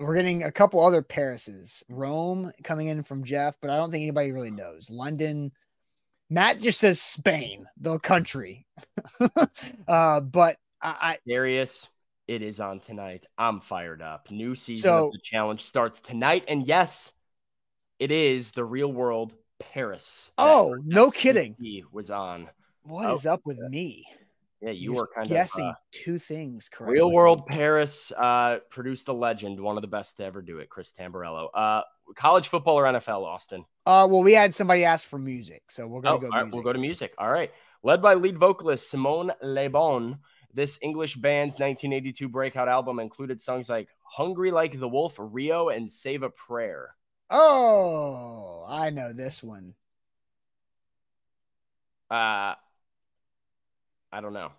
We're getting a couple other Parises. Rome coming in from Jeff, but I don't think anybody really knows. London. Matt just says Spain, the country. uh, but I, Darius, it is on tonight. I'm fired up. New season So- of the challenge starts tonight. And yes, it is the real world Paris. Oh, no kidding. He Was on. What is Oh, up with me? Yeah, you You're were kind guessing of uh, two things correct. real world Paris. Uh, produced a legend, one of the best to ever do it, Chris Tamburello. Uh, college football or NFL, Austin? Uh, well, we had somebody ask for music, so we're Oh, gonna all go. right, music. we'll go to music. All right. Led by lead vocalist Simon Le Bon, this English band's 1982 breakout album included songs like Hungry Like the Wolf, Rio, and Save a Prayer. Oh, I know this one. Uh, I don't know.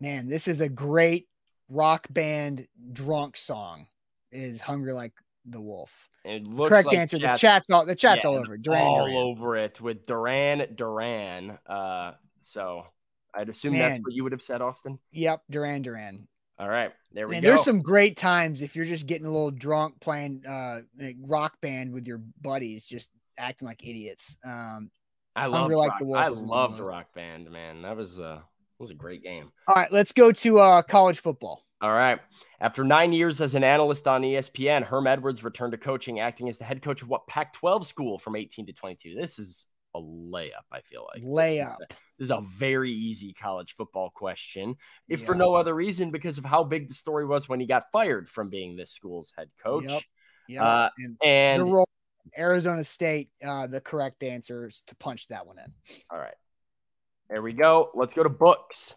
Man, this is a great rock band drunk song. Is "Hungry Like the Wolf." It looks Correct like answer. chat's the chat's all the chat's yeah, all over. Duran all Duran. over it with Duran Duran. Uh, so I'd assume that's what you would have said, Austin. Yep, Duran Duran. All right, there we And go. there's some great times if you're just getting a little drunk playing uh like rock band with your buddies, just acting like idiots. Um, I love Like the Wolf I is one of loved those. Rock Band, man. That was uh was a great game. all right, let's go to uh college football. All right. After nine years as an analyst on ESPN, Herm Edwards returned to coaching, acting as the head coach of what Pac 12 school from 18 to 22. This is a layup, I feel like. This is Layup. a- This is a very easy college football question, if for no other reason because of how big the story was when he got fired from being this school's head coach. Yep. Yeah, Uh, and And the role Arizona State, uh, the correct answer is to punch that one in. All right. There we go. Let's go to books.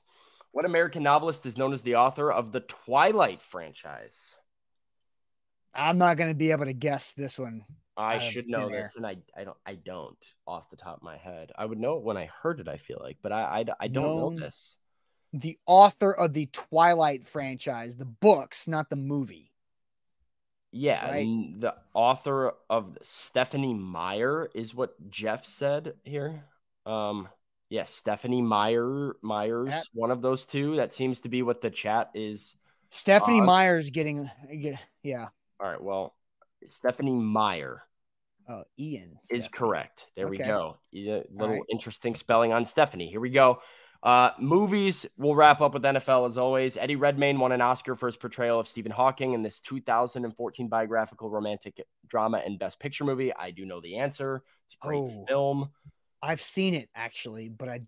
What American novelist is known as the author of the Twilight franchise? I'm not going to be able to guess this one. I should know this, and I, I don't I don't off the top of my head. I would know it when I heard it. I feel like, but I I, I don't Known- know this. The author of the Twilight franchise, the books, not the movie. Yeah, Right. the author of Stephanie Meyer is what Jeff said here. Um, yeah, Stephanie Meyer Myers, That- one of those two. That seems to be what the chat is. Stephanie Uh, Myers getting, yeah. All right, well, Stephanie Meyer Oh, Ian is Stephanie. correct. There we go. Yeah, little right. interesting spelling on Stephanie. Here we go. Uh, movies. We'll wrap up with NFL as always. Eddie Redmayne won an Oscar for his portrayal of Stephen Hawking in this 2014 biographical romantic drama and Best Picture movie. I do know the answer. It's a great Oh. film. I've seen it actually, but I,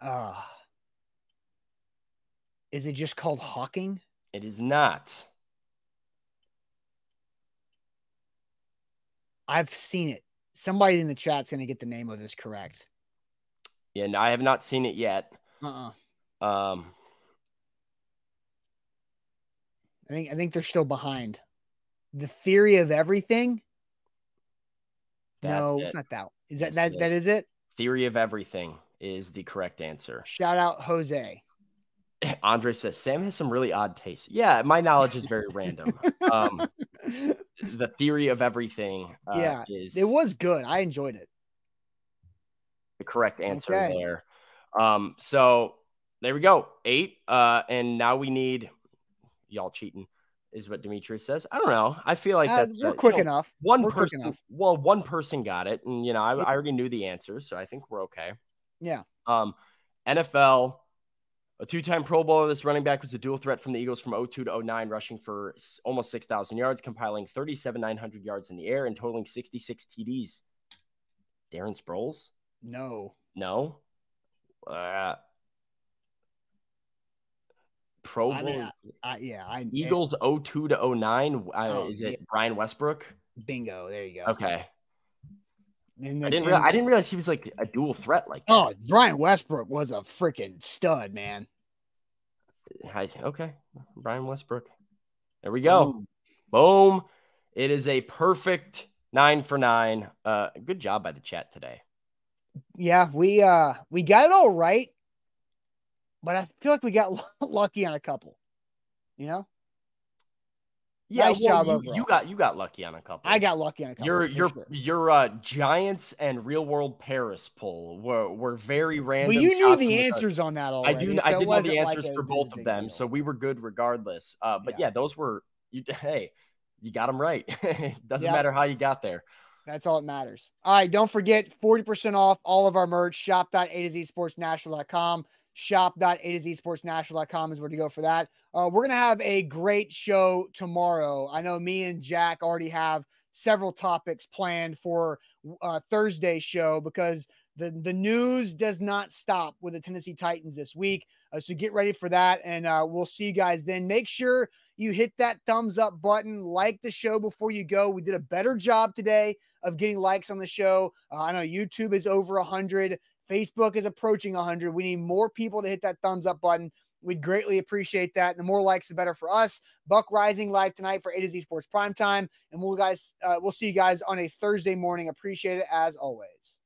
uh, is it just called Hawking? It is not. I've seen it. Somebody in the chat's going to get the name of this correct. And I have not seen it yet. Uh-uh. Um, I think I think they're still behind. The theory of everything. no, it. it's not that. Is that that, it. that is it? Theory of Everything is the correct answer. Shout out Jose. Andre says Sam has some really odd taste. Yeah, my knowledge is very random. Um, the theory of everything uh, Yeah, is it was good. I enjoyed it. the correct answer Okay. there. Um, so there we go. Eight. Uh, and now we need y'all cheating, is what Demetrius says. I don't know. I feel like Uh, that's we're you quick know, enough. One We're person, enough. well, one person got it, and you know, I, I already knew the answer, so I think we're okay. Yeah. Um, NFL, a two-time Pro Bowler. This running back was a dual threat from the Eagles from 02 to 09, rushing for almost 6,000 yards, compiling 37,900 yards in the air, and totaling 66 TDs. Darren Sproles? No. No. Uh, Pro I Bowl mean, I, yeah. I Eagles 02 to 09. Uh, Oh, is it yeah. Brian Westbrook? Bingo. There you go. Okay. I didn't. Realize, I didn't realize he was like a dual threat like that. Oh, Brian Westbrook was a freaking stud, man. I, okay, Brian Westbrook. There we go. Boom. Boom. It is a perfect nine for nine. Uh, good job by the chat today. Yeah, we uh we got it all right, but I feel like we got lucky on a couple. You know, Yeah, Nice well, job you, you got you got lucky on a couple. I got lucky on a couple. your your sure. your uh, Giants and Real World Paris poll were were very random. Well, you knew the answers on that All I do. so I did know the answers a for both of them, deal. so we were good regardless. Uh, but Yeah. yeah, those were. You, hey, you got them right. Doesn't Yep. matter how you got there. That's all that matters. All right. Don't forget 40% off all of our merch. Shop.a to z sportsnational.com. Shop.a to z sportsnational.com is where to go for that. Uh, we're going to have a great show tomorrow. I know me and Jack already have several topics planned for uh, Thursday's show because the, the news does not stop with the Tennessee Titans this week. Uh, so get ready for that. And uh, we'll see you guys then. Make sure you hit that thumbs up button, like the show before you go. We did a better job today of getting likes on the show. Uh, I know YouTube is over 100, Facebook is approaching 100. We need more people to hit that thumbs up button. We'd greatly appreciate that. The more likes, the better for us. Buck Reising live tonight for A to Z Sports Primetime. And we'll guys, uh, we'll see you guys on a Thursday morning. Appreciate it as always.